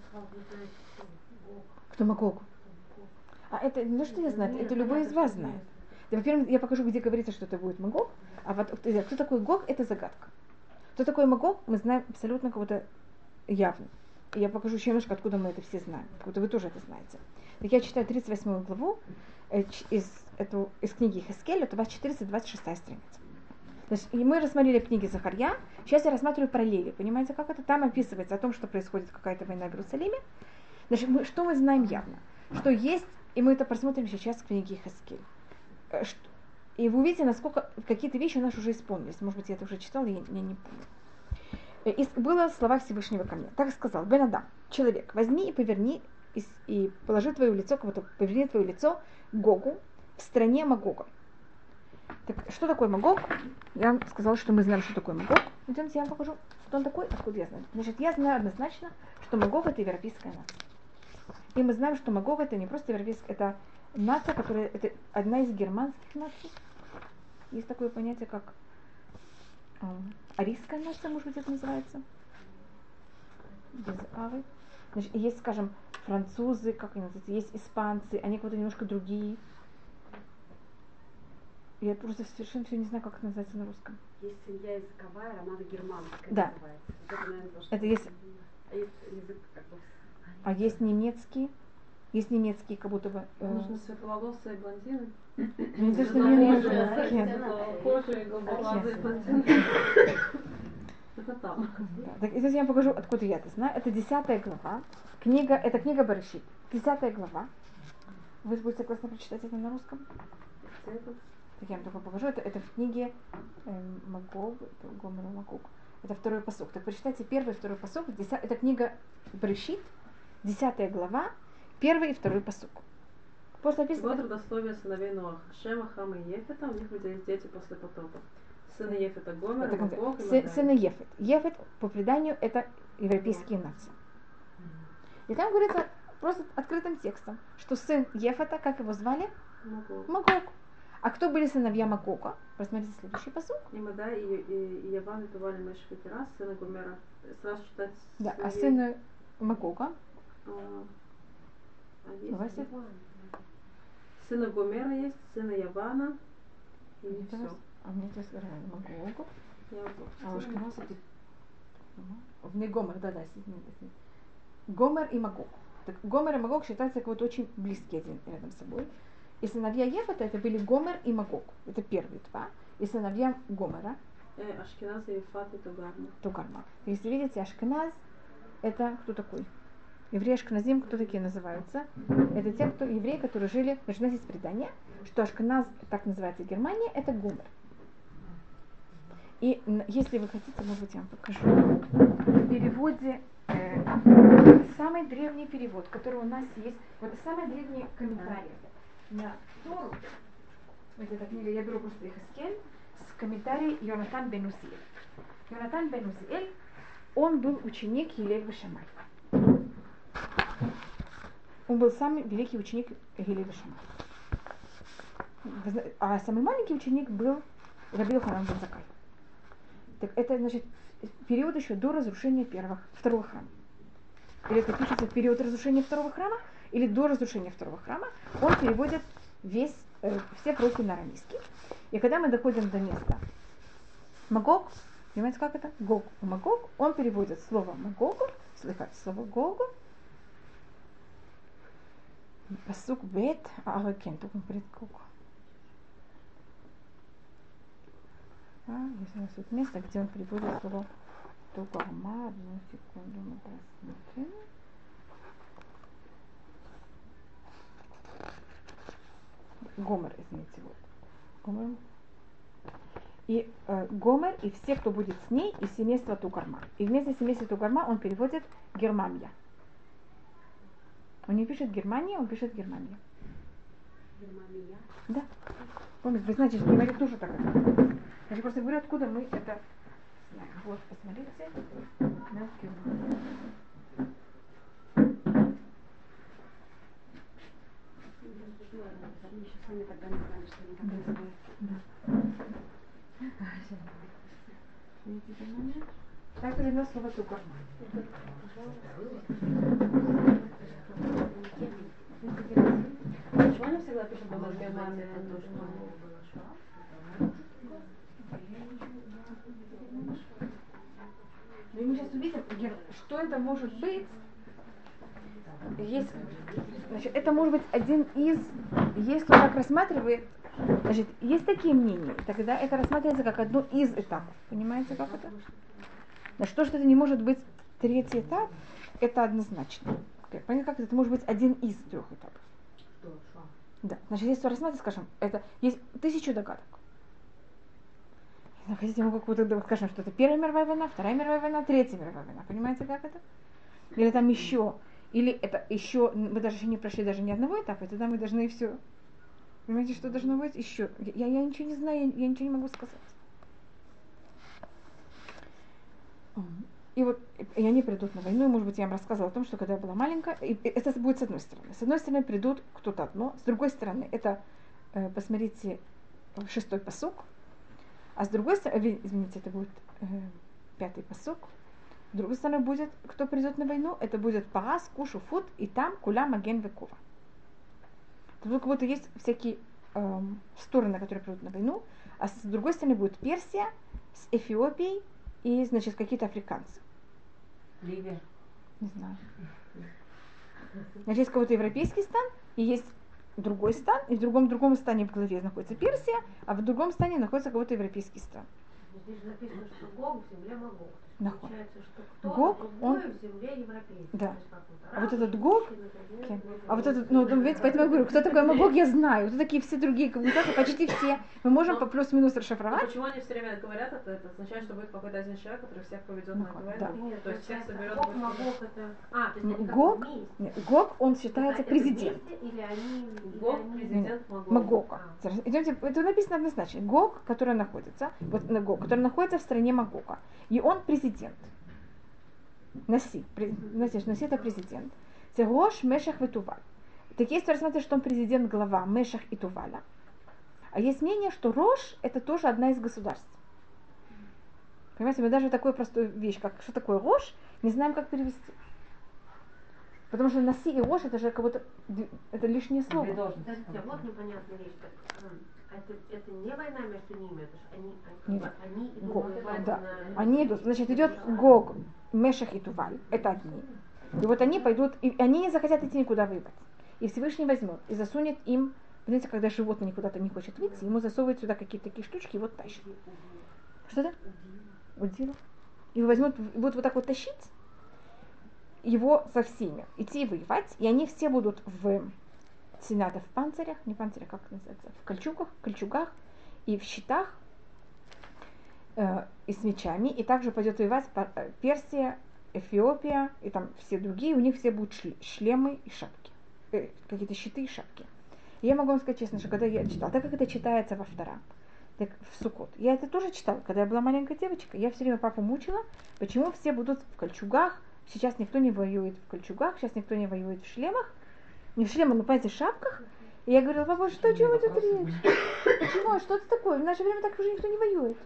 кто Магог? А это то, что я знаю, это любой из вас знает. Во-первых, я покажу, где говорится, что это будет Магог. А вот э, кто такой Гог, это загадка. Кто такой Магог, мы знаем абсолютно кого-то явно. Я покажу еще немножко, откуда мы это все знаем. Откуда вы тоже это знаете. Так я читаю 38 главу э, из, эту, из книги Хескель, это 24-26 страница. Значит, и мы рассмотрели книги Захарья, сейчас я рассматриваю параллели. Понимаете, как это? Там описывается о том, что происходит какая-то война в Иерусалиме. Значит, мы, что мы знаем явно? Что есть, и мы это посмотрим сейчас в книге Хескель. Э, И вы увидите, насколько какие-то вещи у нас уже исполнились. Может быть, я это уже читала, я, я не помню. Э, И было слова Всевышнего ко мне. Так сказал, Бен Адам, человек, возьми и поверни и, и положи твое лицо, кого-то поверни твое лицо Гогу в стране Магога. Так что такое Магог? Я вам сказала, что мы знаем, что такое Магог. Идемте, я вам покажу, что он такой, откуда я знаю. Значит, я знаю однозначно, что Магог это европейская нация. И мы знаем, что Магог это не просто европейская, это нация, которая, это одна из германских наций. Есть такое понятие, как эм, арийская нация, может быть, это называется. Без авы. Значит, есть, скажем, французы, как они называются, есть испанцы, они как-то немножко другие. Я просто совершенно все не знаю, как это называется на русском. Есть семья языковая, романо-германская Да. называется. Вот это, наверное, то, что- Это есть- А есть язык как бы... А есть немецкие, есть немецкие, как будто бы... Э... Нужно светловолосые блондины. Не то, что Это там. Так, я вам покажу, откуда я это знаю. Это десятая глава. Книга, это книга Барышит. Десятая глава. Вы будете согласны прочитать это на русском? Так я вам только покажу. Это, это в книге э, Магов, Гомера Макук. Это второй посок. Так прочитайте первый второй посок. Это книга Брышит, 10 глава, первый и второй посук. После описано... Вот родословие сыновей Ноаха. Шема, Хама и Ефета, у них родились дети после потопа. Сыны Ефета Гомер, вот, Бог и Сыны Ефет. Ефет, по преданию, это европейские нации. И там говорится просто открытым текстом, что сын Ефета, как его звали? Магог. Магог. А кто были сыновья Магога? Посмотрите следующий посуд. И Мада и, и, и Яван убивали Мешфетера, сына Гумера. Сразу читать... Да, а сына Магога а, есть Давайте. Сына Гомера есть, сына Явана. И Это все. раз. А мне здесь реально Магогу. А уж канал В не Гомер, да, да, с- нет, с- Гомер и Магог. Так Гомер и Магог считаются как вот очень близкие один рядом с собой. И сыновья Ефета это были Гомер и Магог. Это первые два. И сыновья Гомера, э, Ашкеназ, Ефат и Тугарма. Тугарма. Если видите, Ашкеназ это кто такой? Евреи Ашкеназим, кто такие называются? Это те, кто, евреи, которые жили, значит, у нас есть предание, что Ашкеназ, так называется Германия, это Гомер. И если вы хотите, может быть, я вам покажу. В переводе, э, самый древний перевод, который у нас есть, вот самый древний комментарий на Тору, вот эта книга, я беру просто Ихаскель, с комментарием Йонатан бен Узиэль. Йонатан бен Узиэль, он был ученик Елева Шамай. Он был самый великий ученик зна- А самый маленький ученик был Рабил Ханан бен. Так это, значит, период еще до разрушения первого, второго храма. Или это пишется в период разрушения второго храма, или до разрушения второго храма. Он переводит весь, э, все пророки на арамейский. И когда мы доходим до места Магог, понимаете, как это? Гог. Магог, он переводит слово Магогу, слыхать слово Гогу, А аракен, только он говорит Гогу. А, есть у нас тут место, где он переводит слово Тугарма. Одну секунду мы посмотрим. Гомер, извините, вот. Гомер. И э, Гомер и все, кто будет с ней, и семейство Тугарма. И вместо семейства Тугарма он переводит Германия. Он не пишет Германия, он пишет Германия. Германия. Да. Помните, вы знаете, что говорит тоже так. Я же просто говорю, откуда мы это знаем. Вот, посмотрите. На Германию. пришло, они еще сами тогда не знали, что они так называют. Так перевел слово цукор. Почему они всегда маме что было шва? Ну и мы сейчас увидим, Ген, что это может быть. Есть, значит, это может быть один из, если он так рассматривает, значит, есть такие мнения, тогда это рассматривается как одно из этапов. Понимаете, как это? Значит, то, что это не может быть третий этап, это однозначно. Понятно, как это? Это может быть один из трех этапов. Да. Значит, если рассматривать, скажем, это есть тысячу догадок. Если хотите, могу какую-то, скажем, что это Первая мировая война, Вторая мировая война, Третья мировая война. Понимаете, как это? Или там еще, или это еще, мы даже еще не прошли даже ни одного этапа, и тогда мы должны все. Понимаете, что должно быть еще? Я, я ничего не знаю, я, я ничего не могу сказать. И вот и они придут на войну, и, может быть, я вам рассказывала о том, что когда я была маленькая, и это будет с одной стороны. С одной стороны придут кто-то одно, с другой стороны, это, э, посмотрите, шестой посук, а с другой стороны, извините, это будет э, пятый посук, с другой стороны будет, кто придет на войну, это будет Паас, Кушу, Фут, и там Куля, Маген, Векува. Тут как будто есть всякие э, стороны, которые придут на войну, а с другой стороны будет Персия с Эфиопией и, значит, какие-то африканцы. Ливия. Не знаю. Значит, есть какой-то европейский стан, и есть другой стан, и в другом другом стане в голове находится Персия, а в другом стане находится какой-то европейский стан. Здесь написано, что Гог в земле Магог. Кто-то Гог, он- в земле европейский. Да. А вот этот Гог, вот А вот это этот, ну, ну, видите, поэтому я говорю, кто такой Магог, я знаю. Кто такие все другие коммуникации, почти все. Мы можем Ну, по плюс-минус Но расшифровать. почему они все время говорят это? Это означает, что будет какой-то один человек, который всех поведет Ну, на да. То есть всех соберет. Гог, Магог это... А, то есть они как Гог? Гог, он считается Это президент. вместе Или они... или Гог президент Магога. Магога. А. Идемте, это написано однозначно. Гог, который находится, вот на Гог, который находится в стране Магога. И он президент. Наси. При- Знаете, что Наси это президент. Сегош, Мешах и Туваль. Так есть, кто рассматривает, что он президент, глава Мешах и Туваля. А есть мнение, что Рош это тоже одна из государств. Понимаете, мы даже такую простую вещь, как что такое Рош, не знаем, как перевести. Потому что Наси и Рош это же как будто это лишнее слово. Подождите, вот непонятная вещь. Это, не война между ними, это же они, Нет. они, они идут Гог, да. на- Они идут, значит, идет Гог, Мешах и Туваль, это одни. И вот они пойдут, и они не захотят идти никуда воевать. И Всевышний возьмет и засунет им, знаете, когда животное куда-то не хочет выйти, ему засовывают сюда какие-то такие штучки и вот тащит. Что это? Удил. И возьмут, будут вот так вот тащить его со всеми, идти воевать, и они все будут в сенатах в панцирях, не панцирях, как это называется, в кольчугах, кольчугах и в щитах, э, и с мечами, и также пойдет воевать э, Персия, Эфиопия и там все другие, у них все будут шле- шлемы и шапки, Э, какие-то щиты и шапки. Я могу вам сказать честно, что когда я читала, так как это читается во втора, так в Сукот, я это тоже читала, когда я была маленькая девочка, я все время папу мучила, почему все будут в кольчугах, сейчас никто не воюет в кольчугах, сейчас никто не воюет в шлемах, не в шлемах, но понимаете, в шапках, и я говорила, папа, что, о чем идет речь? Почему? А Что это такое? В наше время так уже никто не воюет.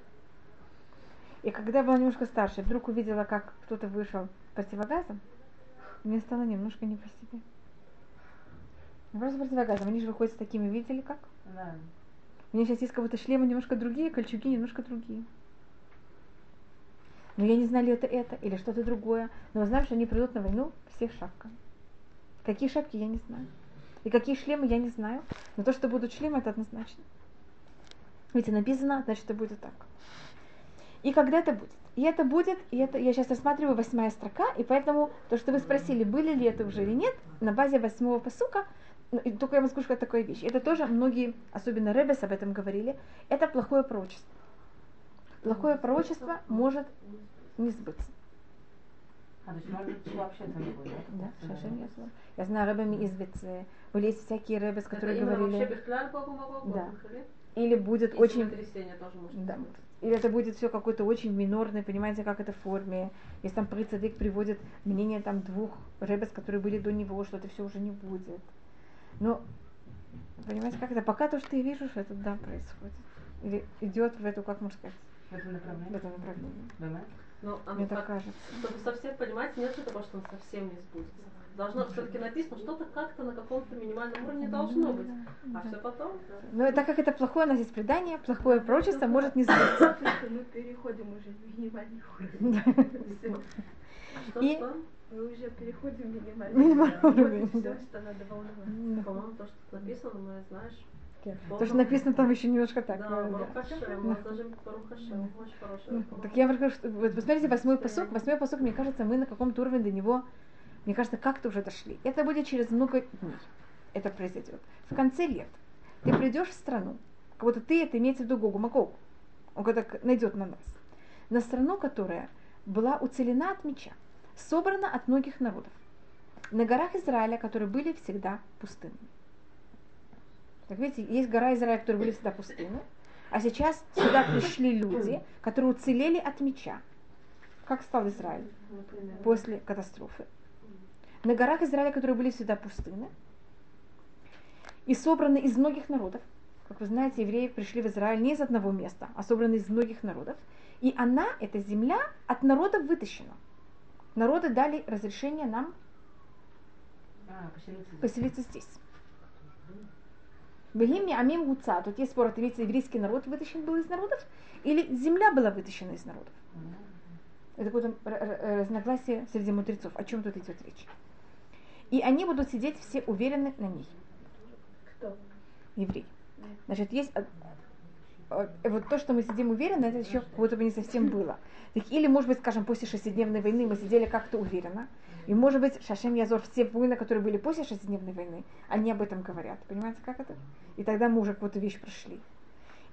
И когда я была немножко старше, вдруг увидела, как кто-то вышел противогазом, мне стало немножко не по себе. Не просто противогазом, они же выходят с такими, видели как? Да. У меня сейчас есть как будто шлемы немножко другие, кольчуги немножко другие. Но я не знаю, ли это это или что-то другое. Но я знаю, что они придут на войну все в шапках. Какие шапки, я не знаю. И какие шлемы, я не знаю. Но то, что будут шлемы, это однозначно. Видите, написано, значит, это будет так. И когда это будет? И это будет, и это я сейчас рассматриваю восьмая строка, и поэтому то, что вы спросили, были ли это уже или нет, на базе восьмого посука, ну, только я вам скажу, такая вещь. Это тоже многие, особенно Ребес об этом говорили, это плохое пророчество. Плохое пророчество может не сбыться. А, то есть может быть вообще будет, Да, да? совершенно. Я знаю Рэбами из Вице, были есть всякие Рэбес, которые это именно говорили? Да. или будет Очень... очень тоже может Да. быть. Или это будет все какой-то очень минорный, понимаете, как это в форме. Если там Прицадык приводит мнение там двух ребес, которые были до него, что это все уже не будет. Но Понимаете, как это? Пока то, что я вижу, что это да происходит. Или идет в эту, как можно сказать, В этом в направлении? этом направлении. Бэмэ? Ну, а Мне ну так как, кажется. чтобы совсем понимать, нет же того, что он совсем не сбудется. Должно все-таки написано, что-то как-то на каком-то минимальном уровне должно быть. А все потом. Но так как это плохое, у нас есть предание, плохое пророчество может не сбыться. Мы переходим уже в минимальный уровень. Что, И-? Мы уже переходим в минимальный Минимальный уровень, да. все, что надо волноваться. По-моему, то, что тут написано, мы знаешь. То, что написано там еще немножко так. Да, да. Так я говорю, что вот посмотрите восьмой посок. Восьмой посок, мне кажется, мы на каком-то уровне до него, мне кажется, как-то уже дошли. Это будет через много дней. Это произойдет. В конце лет ты придешь в страну, как будто ты, это имеется в виду Гогу Магогу. Он когда найдет на нас. На страну, которая была уцелена от меча, собрана от многих народов. На горах Израиля, которые были всегда пустынными. Так видите, есть гора Израиля, которые были всегда пустыны, а сейчас сюда пришли люди, которые уцелели от меча. Как стал Израиль Например. после катастрофы? На горах Израиля, которые были всегда пустыны, и собраны из многих народов. Как вы знаете, евреи пришли в Израиль не из одного места, а собраны из многих народов. И она, эта земля, от народов вытащена. Народы дали разрешение нам А, поселиться поселиться здесь. Бегими Амим Гуца. Тут есть спор, это имеется еврейский народ вытащен был из народов, или земля была вытащена из народов. Это будет разногласие среди мудрецов. О чем тут идет речь? И они будут сидеть все уверены на ней. Кто? Евреи. Значит, есть э, э, вот то, что мы сидим уверенно, это еще как будто бы не совсем было. Так, или, может быть, скажем, после шестидневной войны мы сидели как-то уверенно. И, может быть, Шашем Язор, все войны, которые были после шестидневной войны, они об этом говорят. Понимаете, как это? И тогда мы уже какую-то вещь прошли.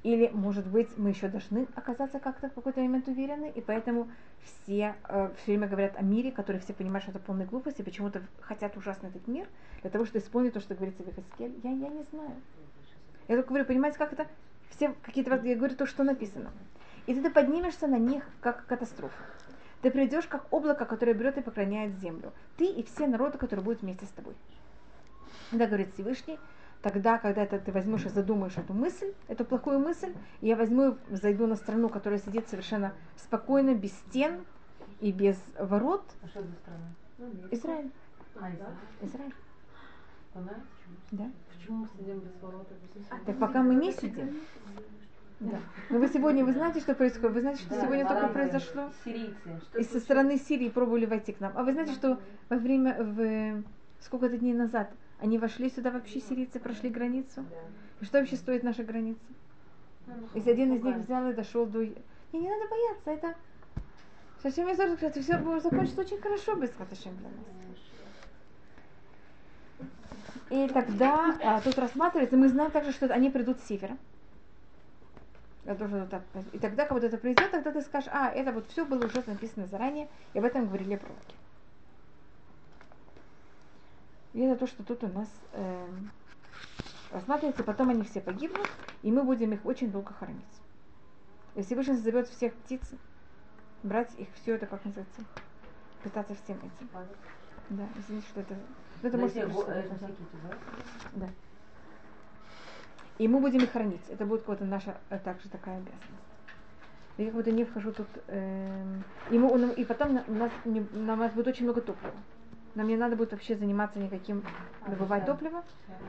Или, может быть, мы еще должны оказаться как-то в какой-то момент уверены, и поэтому все э, все время говорят о мире, который все понимают, что это полная глупость, и почему-то хотят ужасно этот мир, для того, чтобы исполнить то, что говорится в Ихаскель. Я, я не знаю. Я только говорю, понимаете, как это? Все какие-то, я говорю то, что написано. И ты поднимешься на них, как катастрофа. Ты придешь, как облако, которое берет и поклоняет землю. Ты и все народы, которые будут вместе с тобой. Тогда говорит Всевышний, тогда, когда это ты возьмешь и задумаешь эту мысль, эту плохую мысль, я возьму и зайду на страну, которая сидит совершенно спокойно, без стен и без ворот. А что за страна? Ну. Израиль. А, Израиль. Израиль. Понравится? Да. Почему мы сидим без ворот? и без ничего? Так пока мы не сидим. Да. Но вы сегодня, вы знаете, что происходит? Вы знаете, что Да, сегодня только произошло? Сирийцы. И со стороны Сирии пробовали войти к нам. А вы знаете, что во время, в сколько-то дней назад, они вошли сюда вообще, сирийцы, прошли границу? И что вообще стоит наша граница? Если один из них взял и дошел до... Не, не надо бояться, это... Совсем тоже говорю, все будет закончиться очень хорошо без Хаташем для нас. И тогда а, тут рассматривается, мы знаем также, что они придут с севера. Я тоже вот так. И тогда, когда это произойдет, тогда ты скажешь, а, это вот все было уже написано заранее, и об этом говорили пророки. И это то, что тут у нас эм, рассматривается, потом они все погибнут, и мы будем их очень долго хоронить. И Всевышний зовет всех птиц, брать их все это, как называется, питаться всем этим. Да, извините, что это... ну, это На может быть э, всякие. Да. И мы будем их хранить. Это будет вот наша э, также такая обязанность. Я как будто не вхожу тут. эм, и, мы, он- и потом на- у нас, не, на нас будет очень много топлива. Нам не надо будет вообще заниматься никаким А, добывать да. топлива,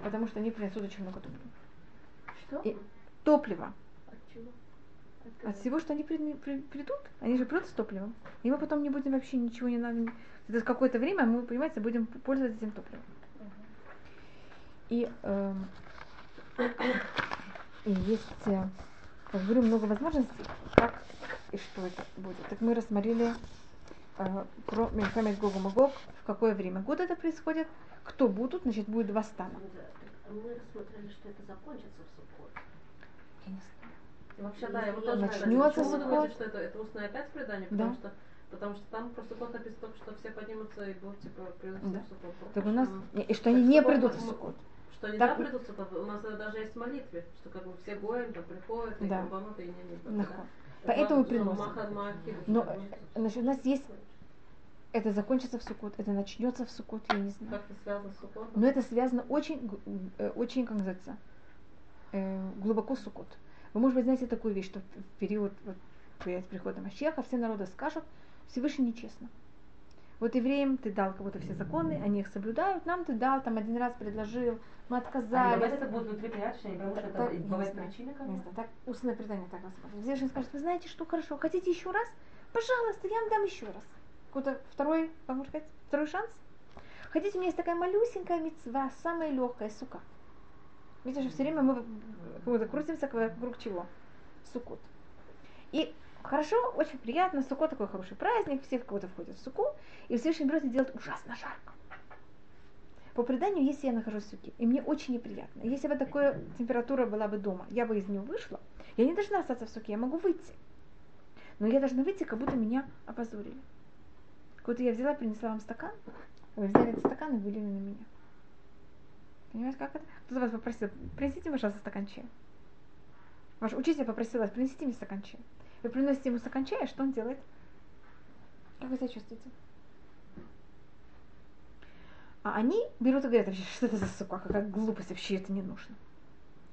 потому что они принесут очень много топлива. Что? И топлива. От чего? От всего, что они при- при- придут, они же придут с топливом. И мы потом не будем вообще ничего не надо. Это какое-то время мы, понимаете, будем пользоваться этим топливом. И, эм, и есть, э, как говорю, много возможностей, как и что это будет. Так мы рассмотрели э, про Мельхамед Гогу Магог, в какое время года это происходит, кто будут, значит, будет два стана. Мы рассмотрели, что это закончится в субботу. Я не знаю. И Вообще, да, я вот тоже Начнется думаете, что это, это устное опять предание? Потому Да. что потому что там просто только написано что все поднимутся и будут типа придут Да. в Суккот. Так у нас, и что они не придут в Суккот. Что они Так- да придут в Суккот, у нас даже есть в молитве, что как бы все гоем там приходят, и Да. кабанут, и не не. Поэтому. Махад Маахид, Но э, значит, у нас есть это закончится в Суккот, это начнется в Суккот, я не знаю. Как это связано с Суккотом? Но это связано очень, э, очень, как называется, э, глубоко сукот. Вы, может быть, знаете такую вещь, что в период вот, перед приходом Машеха все народы скажут, Всевышний нечестно. Вот евреям ты дал кого-то все законы, они их соблюдают, нам ты дал, там один раз предложил, мы А отказались. бывает это будет внутри они поймут, что это бывает причина какая-то? так устное предание так рассматривает. Всевышний скажет, вы знаете, что хорошо, хотите еще раз? Пожалуйста, я вам дам еще раз. Какой-то второй, как можно сказать, второй шанс? Хотите, у меня есть такая малюсенькая мецва, самая легкая, сука. Видите, что все время мы крутимся вокруг чего? Сукот. И хорошо, очень приятно, Сукот такой хороший праздник, все кого-то входят в суку, и Всевышний берет и делает ужасно жарко. По преданию, если я нахожусь в суке, и мне очень неприятно, если бы такая температура была бы дома, я бы из нее вышла, я не должна остаться в суке, я могу выйти. Но я должна выйти, как будто меня опозорили. Как будто я взяла, принесла вам стакан, вы взяли этот стакан и вылили на меня. Понимаете, как это? Кто-то вас попросил, принесите, пожалуйста, стакан чая. Ваш учитель попросил вас, принесите мне стакан чая. Вы приносите ему стакан чая, что он делает? Как вы себя чувствуете? А они берут и говорят, вообще, что это за сука, какая глупость, вообще это не нужно.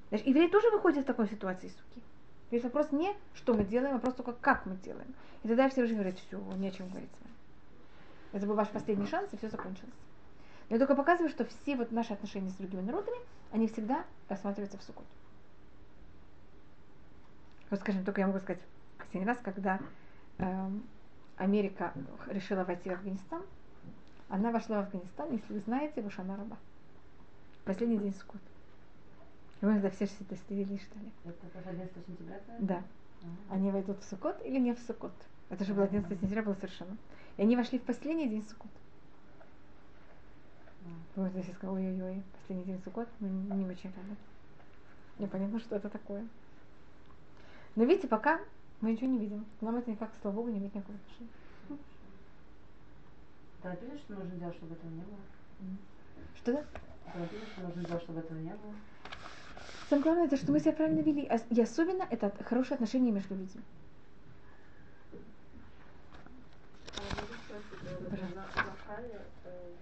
Значит, евреи тоже выходят в такой ситуации, суки. То есть вопрос не, что мы делаем, вопрос только, как мы делаем. И тогда все уже говорят, все, не о чем говорить. Это был ваш последний шанс, и все закончилось. Но я только показываю, что все вот наши отношения с другими народами, они всегда рассматриваются в сукот. Вот, скажем, только я могу сказать последний раз, когда эм, Америка решила войти в Афганистан, она вошла в Афганистан, если вы знаете, в Шана Раба. Последний день сукот. И мы тогда все это следили и ждали. Это тоже 11 сентября? правильно? Да. Ага. Они войдут в Сукот или не в Сукот. Это же было 11 сентября, было совершенно. И они вошли в последний день Сукот. Вот я сказала, ой-ой-ой, последний день Сукот, мы не очень рады. Непонятно, что это такое. Но видите, пока мы ничего не видим. Нам это никак, слава богу, не имеет никакого отношения. Ты напишешь, что нужно делать, чтобы этого не было? Что да? Ты напишешь, что нужно делать, чтобы этого не было? Самое главное, это что мы себя правильно вели. И особенно это хорошие отношения между людьми. А могу спросить, э, вот Пожалуйста. на Захаре, э,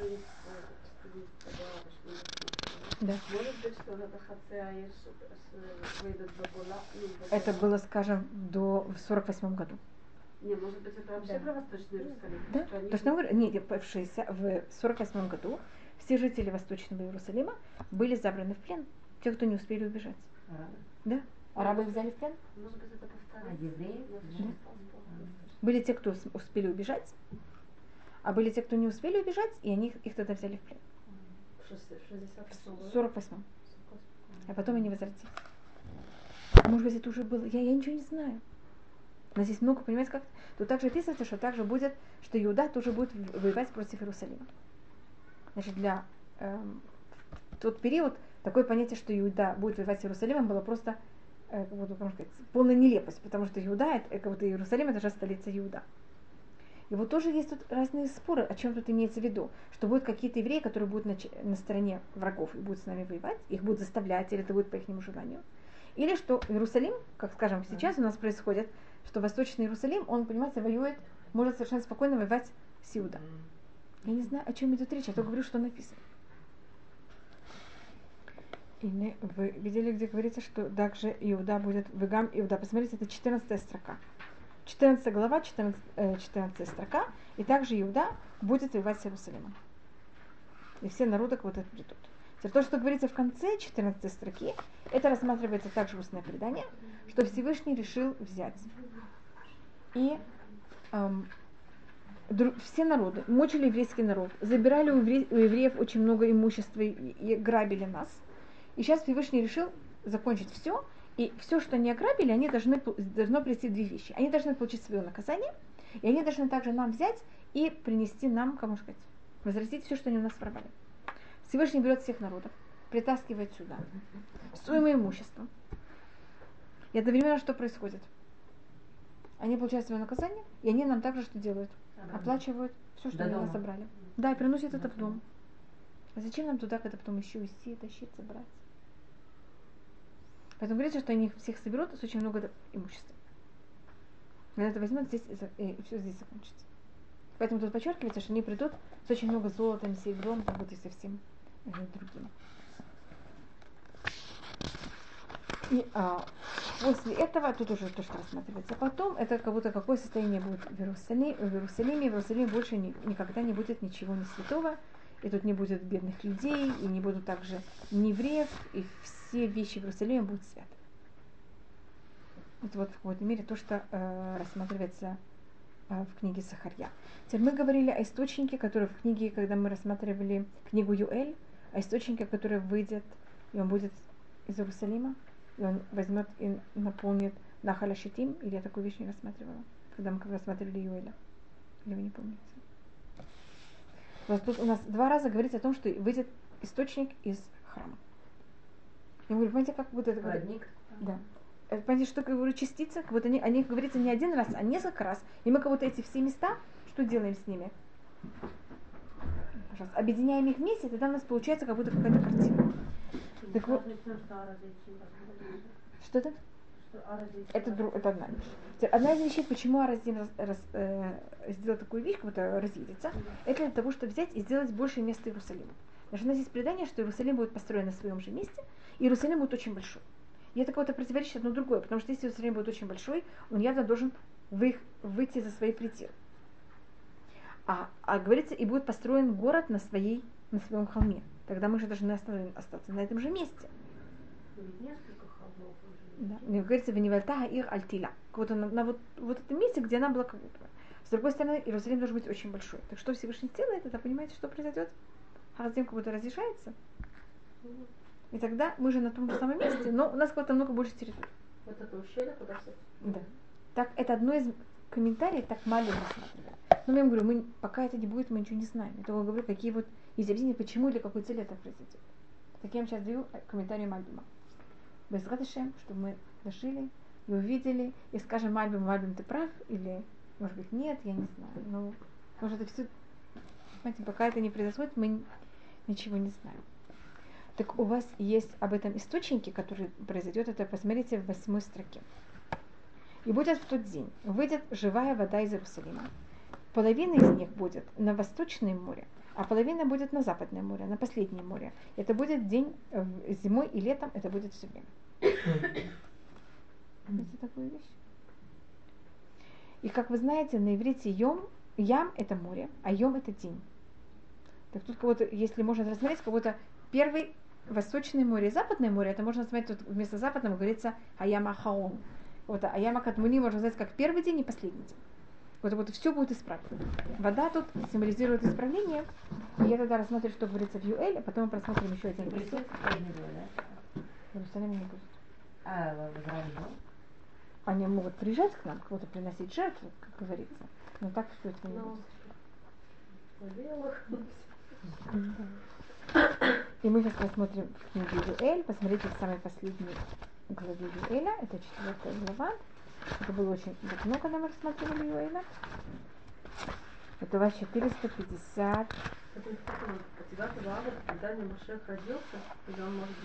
ведь, э, 400 долларов, что ли, Да. Может быть, что Багула? ну. Это было, скажем, до в 48 году. Не, может быть, это вообще Да. про Восточный Иерусалим? Да? Что они- То, что говорю, нет, в, 60, в 48 году все жители Восточного Иерусалима были забраны в плен. Те, кто не успели убежать. Арабы? Да? Арабы их взяли в плен. Может быть, это А, повторяется? евреи? Да. Были те, кто ус- успели убежать, а были те, кто не успели убежать, и они их, их тогда взяли в плен. В 68 В 48 А потом они возвратились. Может быть, это уже было. Я, я ничего не знаю. Но здесь много, понимаете, как? Тут также описывается, что также будет, что Иуда тоже будет воевать против Иерусалима. Значит, для эм, тот период такое понятие, что Иуда будет воевать с Иерусалимом, было просто э, как можно сказать, полная нелепость, потому что Иуда, это, как будто Иерусалим, это же столица Иуда. И вот тоже есть тут разные споры, о чем тут имеется в виду. Что будут какие-то евреи, которые будут на, на стороне врагов и будут с нами воевать, их будут заставлять, или это будет по их желанию. Или что Иерусалим, как скажем сейчас у нас происходит, что Восточный Иерусалим, он, понимаете, воюет, может совершенно спокойно воевать с Иуда. Я не знаю, о чем идет речь, я только говорю, что написано. И вы видели, где говорится, что также Иуда будет Вегам Иуда. Посмотрите, это 14 строка. 14 глава, 14, э, 14 строка. И также Иуда будет воевать с Иерусалимом. И все народы вот это придут. Теперь то, что говорится в конце 14 строки, это рассматривается также устное предание, что Всевышний решил взять. И эм, все народы, мучили еврейский народ, забирали у, евре- у евреев очень много имущества и, и грабили нас. И сейчас Всевышний решил закончить все, и все, что они ограбили, они должны, должно прийти две вещи. Они должны получить свое наказание, и они должны также нам взять и принести нам, кому сказать, возвратить все, что они у нас воровали. Всевышний берет всех народов, притаскивает сюда, с своим имуществом. И одновременно что происходит? Они получают свое наказание, и они нам также что делают? Оплачивают все, что До они у нас забрали. Да, и приносят это в дом. А зачем нам туда, когда потом еще идти, тащить, забрать? Поэтому говорится, что они всех соберут с очень много имущества. Когда это возьмут, здесь и, все здесь закончится. Поэтому тут подчеркивается, что они придут с очень много золотом, серебром, как будто и совсем э, другим. И а, после этого, тут уже то, что рассматривается потом, это как будто какое состояние будет в Иерусалиме. В Иерусалиме, в Иерусалиме больше ни- никогда не будет ничего не святого, и тут не будет бедных людей, и не будут также ни евреев, и все вещи в Иерусалиме будут святы. Это вот в какой-то мере то, что э, рассматривается э, в книге Сахарья. Теперь мы говорили о источнике, который в книге, когда мы рассматривали книгу Юэль, о источнике, который выйдет, и он будет из Иерусалима, и он возьмет и наполнит Нахаля Шитим, или я такую вещь не рассматривала, когда мы рассматривали Юэля. Или вы не помните? Вот тут у нас два раза говорится о том, что выйдет источник из храма. Я говорю, понимаете, как будто это... Родник. Да. Понимаете, что я говорю, частицы, как будто они, они говорится не один раз, а несколько раз. И мы как будто эти все места, что делаем с ними? Пожалуйста, объединяем их вместе, тогда у нас получается как будто какая-то картина. Так вот, что это? Это, дру- это одна вещь. Одна из вещей, почему Аразим раз- раз- э, сделал такую вещь, как будто разъедется, это для того, чтобы взять и сделать больше места Иерусалиму. Потому что у нас есть предание, что Иерусалим будет построен на своем же месте, и Иерусалим будет очень большой. И это кого-то противоречит одно другое, потому что если Иерусалим будет очень большой, он явно должен вы- выйти за свои пределы. А, а говорится, и будет построен город на, своей, на своем холме. Тогда мы же должны оста- остаться на этом же месте. Несколько. Да. Не говорится, Веневальта Ир Альтила. Вот, на, на вот, вот этом месте, где она была как будто. бы. С другой стороны, Иерусалим должен быть очень большой. Так что Всевышний сделает, это понимаете, что произойдет? Харазим как будто разрешается. И тогда мы же на том же самом месте, но у нас как-то много больше территории. Вот это ущелье, куда все. Да. Так, это одно из комментариев, так маленько. Но я вам говорю, мы, пока это не будет, мы ничего не знаем. Я только говорю, какие вот есть объяснения, почему и для какой цели это произойдет. Так я вам сейчас даю э, комментарий Мальбима. Без Радышем, чтобы мы дошли и увидели, и скажем Мальбим, Мальбим, ты прав, или, может быть, нет, я не знаю. Ну, может, это все, понимаете, пока это не произойдет, мы ничего не знаем. Так у вас есть об этом источнике, который произойдет, это посмотрите в восьмой строке. И будет в тот день, выйдет живая вода из Иерусалима. Половина из них будет на восточное море, а половина будет на западное море, на последнее море. Это будет день э, зимой и летом, это будет все время. Видите такую вещь? И как вы знаете, на иврите йом, ям это море, а йом это день. Так тут кого-то, если можно рассмотреть, как будто первый Восточное море и Западное море, это можно смотреть, тут вместо западного говорится Аяма Хаон. Вот Аяма Катмуни можно сказать как первый день и последний день. Вот, вот все будет исправлено. Вода тут символизирует исправление. И я тогда рассмотрю, что говорится в Юэль, а потом мы просмотрим еще один Иерусалиме не будет. Они могут приезжать к нам, кого-то приносить жертву, как говорится. Но так все это не Ну, будет. И мы сейчас посмотрим в книге Юэль. Посмотрите в самой последней главе Юэля. Это четвертая глава. Это было очень давно, когда мы рассматривали Юэля. Это ваш 450. Такое. По когда Машех родился, когда он может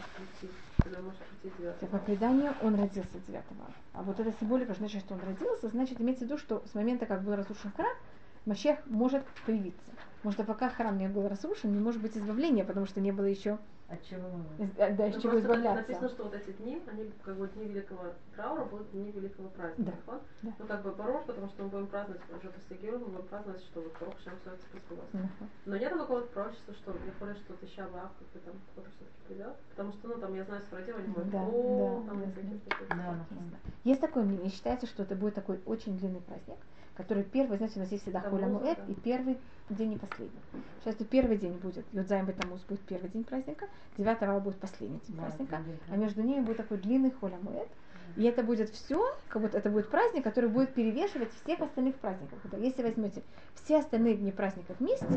может преданию родился 9 ава. А вот эта символика значит, что он родился, значит, имеется в виду, что с момента, как был разрушен храм, Машех может появиться. Потому что пока храм не был разрушен, не может быть избавления, потому что не было еще От чего мы? из- э, да, из Ну, чего избавляться. написано, что вот эти дни, они как бы дни великого траура будут дни великого праздника. Да, вот? да. Ну как бы Барош, потому что мы будем праздновать уже после Геруна, мы будем праздновать, что вот Шам все это сбылось. Мгм. Но нет такого вот пророчества, что Яхоля что-то еще Авраам, как бы там кто-то все-таки придет. Потому что, ну там, я знаю, Сфарадим, они говорят, Да, о, да, там я какие-то такие. Да, Есть такое мнение, считается, что это будет такой очень длинный праздник, который первый, знаете, у нас есть всегда Да, Муэд, да. и первый день и последний. Сейчас то первый день будет, Юдзайм Бетамус будет первый день праздника, 9 ава будет последний день Да, праздника, это будет, а между ними будет такой длинный Холя Муэд, и это будет все, как будто это будет праздник, который будет перевешивать всех остальных праздников. Если возьмете все остальные дни праздника вместе,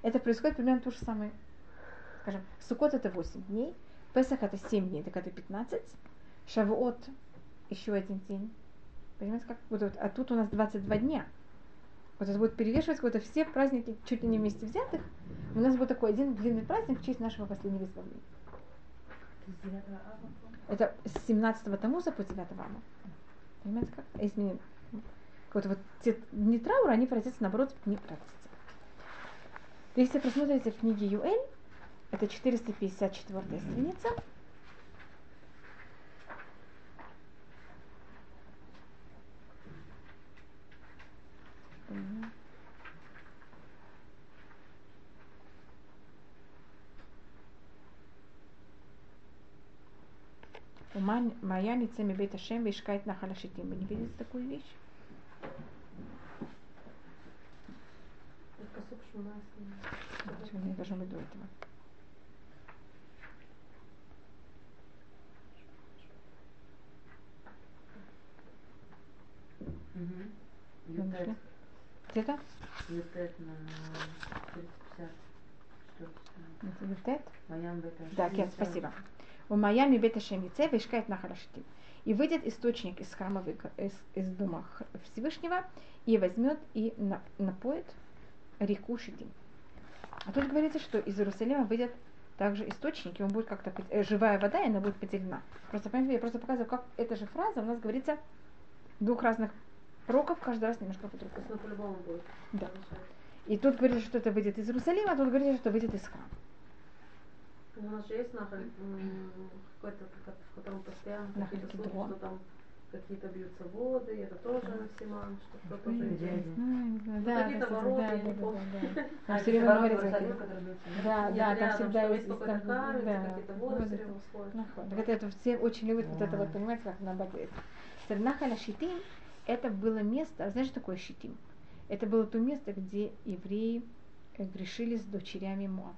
это происходит примерно то же самое. Скажем, Сукот это 8 дней, Песах это 7 дней, так это 15, Шавуот еще один день. Понимаете, как? Вот, вот, а тут у нас 22 дня. Вот это будет перевешивать вот все праздники чуть ли не вместе взятых. У нас будет такой один длинный праздник в честь нашего последнего избавления. С 9 ава? Это с 17 Тамуза по 9 Ава. Понимаете, как? Мы- вот, вот те дни траура, они превратятся, наоборот, в дни. Если просмотрите в книге Юэль, это 454 страница. Вспоминаю. У Моя ницами бейт Ашем вишкает на халашитим. Вы не видите такую вещь? Это Где-то? Ютет на 350. Что это? Это Ютет? Ваян бета. Да, Кен, спасибо. У Майами бета Шемице вишкает на Харашитим. И выйдет источник из храма, из, из дома Всевышнего, и возьмет и на- напоит реку Шитим. А тут говорится, что из Иерусалима выйдет также источник, и он будет как-то, э, живая вода, и она будет поделена. Просто, понимаете, я просто показываю, как эта же фраза у нас говорится в двух разных пророков, каждый раз немножко То по-другому. есть, ну, по-любому будет. Да. И тут говорится, что это выйдет из Иерусалима, а тут говорится, что выйдет из храма. Ну, У нас же есть нахаль, какой-то, как- в котором постоянно какие-то слухи, что там какие-то бьются воды, это тоже Симан, что кто-то тоже идет. где? Ну, да, какие-то ворота, да, я не да, помню. А, Там это все время говорится, это- Да, да, там рядом, всегда есть какие-то воды все время сходят. Нахон. Так это, это все очень любят вот это вот, понимаете, как на Бабле. Нахаля Шитим, это было место, а знаешь, что такое Шитим? Это было то место, где евреи э, грешили с дочерями Моава.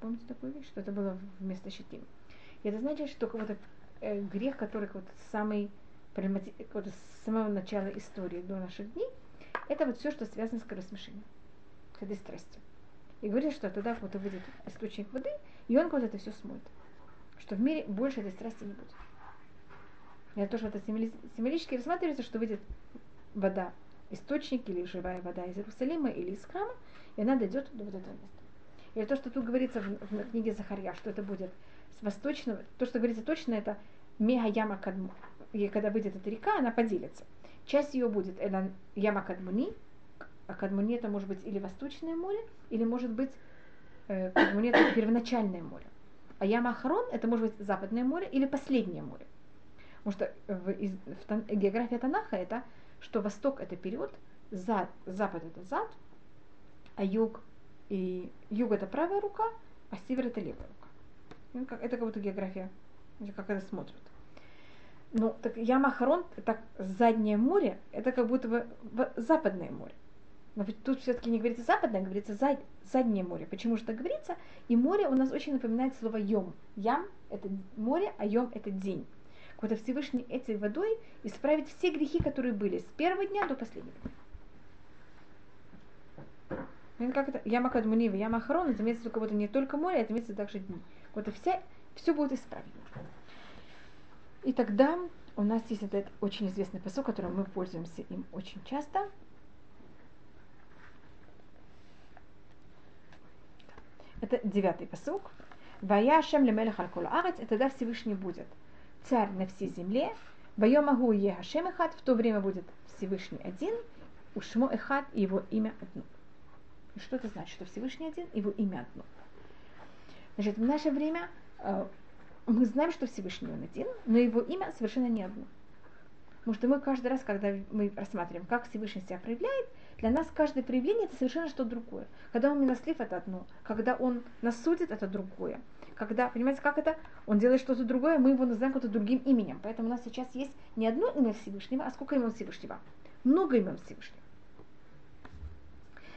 Помните такую вещь? Что это было вместо Шитим. И это значит, что какой-то э, грех, который вот самый вот с самого начала истории до наших дней, это вот все, что связано с коросмешением, с этой страстью. И говорит, что туда вот выйдет источник воды, и он вот это все смоет. Что в мире больше этой страсти не будет. Это тоже это символи- символически рассматривается, что выйдет вода, источник или живая вода из Иерусалима или из храма, и она дойдет до вот этого места. И то, что тут говорится в, в книге Захарья, что это будет с восточного, то, что говорится точно, это мега яма кадму. И когда выйдет эта река, она поделится. Часть ее будет это яма кадмуни, а кадмуни это может быть или восточное море, или может быть э, кадмуни это первоначальное море. А яма Ахарон это может быть западное море или последнее море. Потому что в, из, в Тан- география Танаха это, что восток это вперед, зад, запад это зад, а юг и юг это правая рука, а север это левая рука. Это как будто география, как это смотрят. Ну, так Яма Харон, так заднее море, это как будто бы западное море. Но ведь тут все-таки не говорится западное, а говорится зад, заднее море. Почему же так говорится? И море у нас очень напоминает слово йом. Ям – это море, а йом – это день. Когда Всевышний этой водой исправит все грехи, которые были с первого дня до последнего. Ну, как это? Яма Кадмунива, Яма Ахарон, это имеется только вот не только море, это имеется также дни. Вот и вся, все будет исправлено. И тогда у нас есть этот очень известный посыл, которым мы пользуемся им очень часто. Это девятый посук. Вая Шем лемелех аль и тогда Всевышний будет царь на всей земле. Вайом агу е Хашем эхад, в то время будет Всевышний один, ушмо эхад, и его имя одно. И что это значит, что Всевышний один, его имя одно? Значит, в наше время э, мы знаем, что Всевышний он один, но его имя совершенно не одно. Потому что мы каждый раз, когда мы рассматриваем, как Всевышний себя проявляет, для нас каждое проявление это совершенно что-то другое. Когда он милослив, это одно. Когда он нас судит, это другое. Когда, понимаете, как это? Он делает что-то другое, мы его называем каким-то другим именем. Поэтому у нас сейчас есть не одно имя Всевышнего, а сколько имен Всевышнего? Много имен Всевышнего.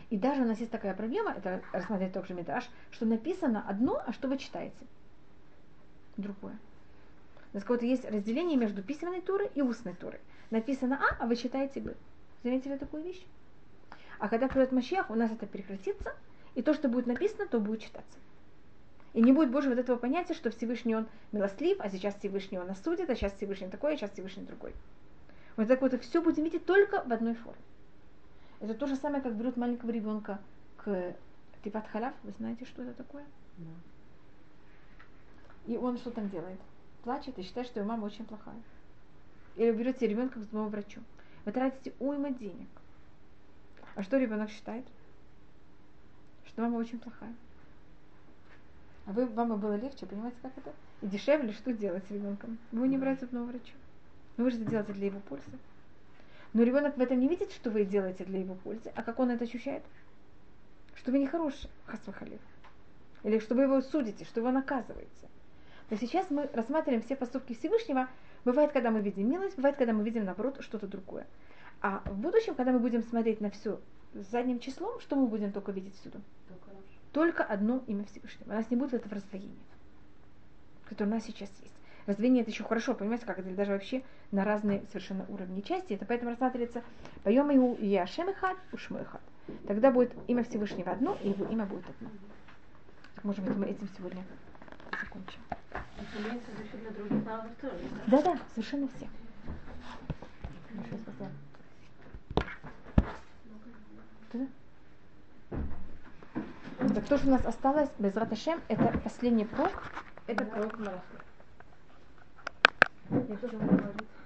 И даже у нас есть такая проблема, это рассмотреть также Мидраш, что написано одно, а что вы читаете? Другое. У нас какое-то есть разделение между письменной турой и устной турой. Написано А, а вы читаете Б. Заметили такую вещь? А когда придет Машиах, у нас это прекратится, и то, что будет написано, то будет читаться. И не будет больше вот этого понятия, что Всевышний он милостлив, а сейчас Всевышний он нас судит, а сейчас Всевышний такой, а сейчас Всевышний другой. Вот так вот и все будем видеть только в одной форме. Это то же самое, как берут маленького ребенка к типат халяв. Вы знаете, что это такое? Да. И он что там делает? Плачет и считает, что его мама очень плохая. Или вы берете ребенка к зубному врачу. Вы тратите уйма денег. А что ребенок считает? Что мама очень плохая. А вы, маме было легче, понимаете, как это? И дешевле, что делать с ребенком? Вы не брать зубного врача. Но вы же это делаете для его пользы. Но ребенок в этом не видит, что вы делаете для его пользы, а как он это ощущает? Что вы нехороший, хасвахалив. Или что вы его судите, что вы его наказываете. Но сейчас мы рассматриваем все поступки Всевышнего. Бывает, когда мы видим милость, бывает, когда мы видим, наоборот, что-то другое. А в будущем, когда мы будем смотреть на все задним числом, что мы будем только видеть всюду? Только одно имя Всевышнего. У нас не будет этого раздвоения, которое у нас сейчас есть. Раздвоение это еще хорошо, понимаете, как это даже вообще на разные совершенно уровни части. Это поэтому рассматривается поем его Ушмо Ихад. Тогда будет имя Всевышнего одно, и его имя будет одно. Так, может быть, мы этим сегодня закончим. Да-да, совершенно все. Большое спасибо. Да. Так то, что у нас осталось, без Раташем, это последний пророк, это пророк Малахи. Я тоже говорить.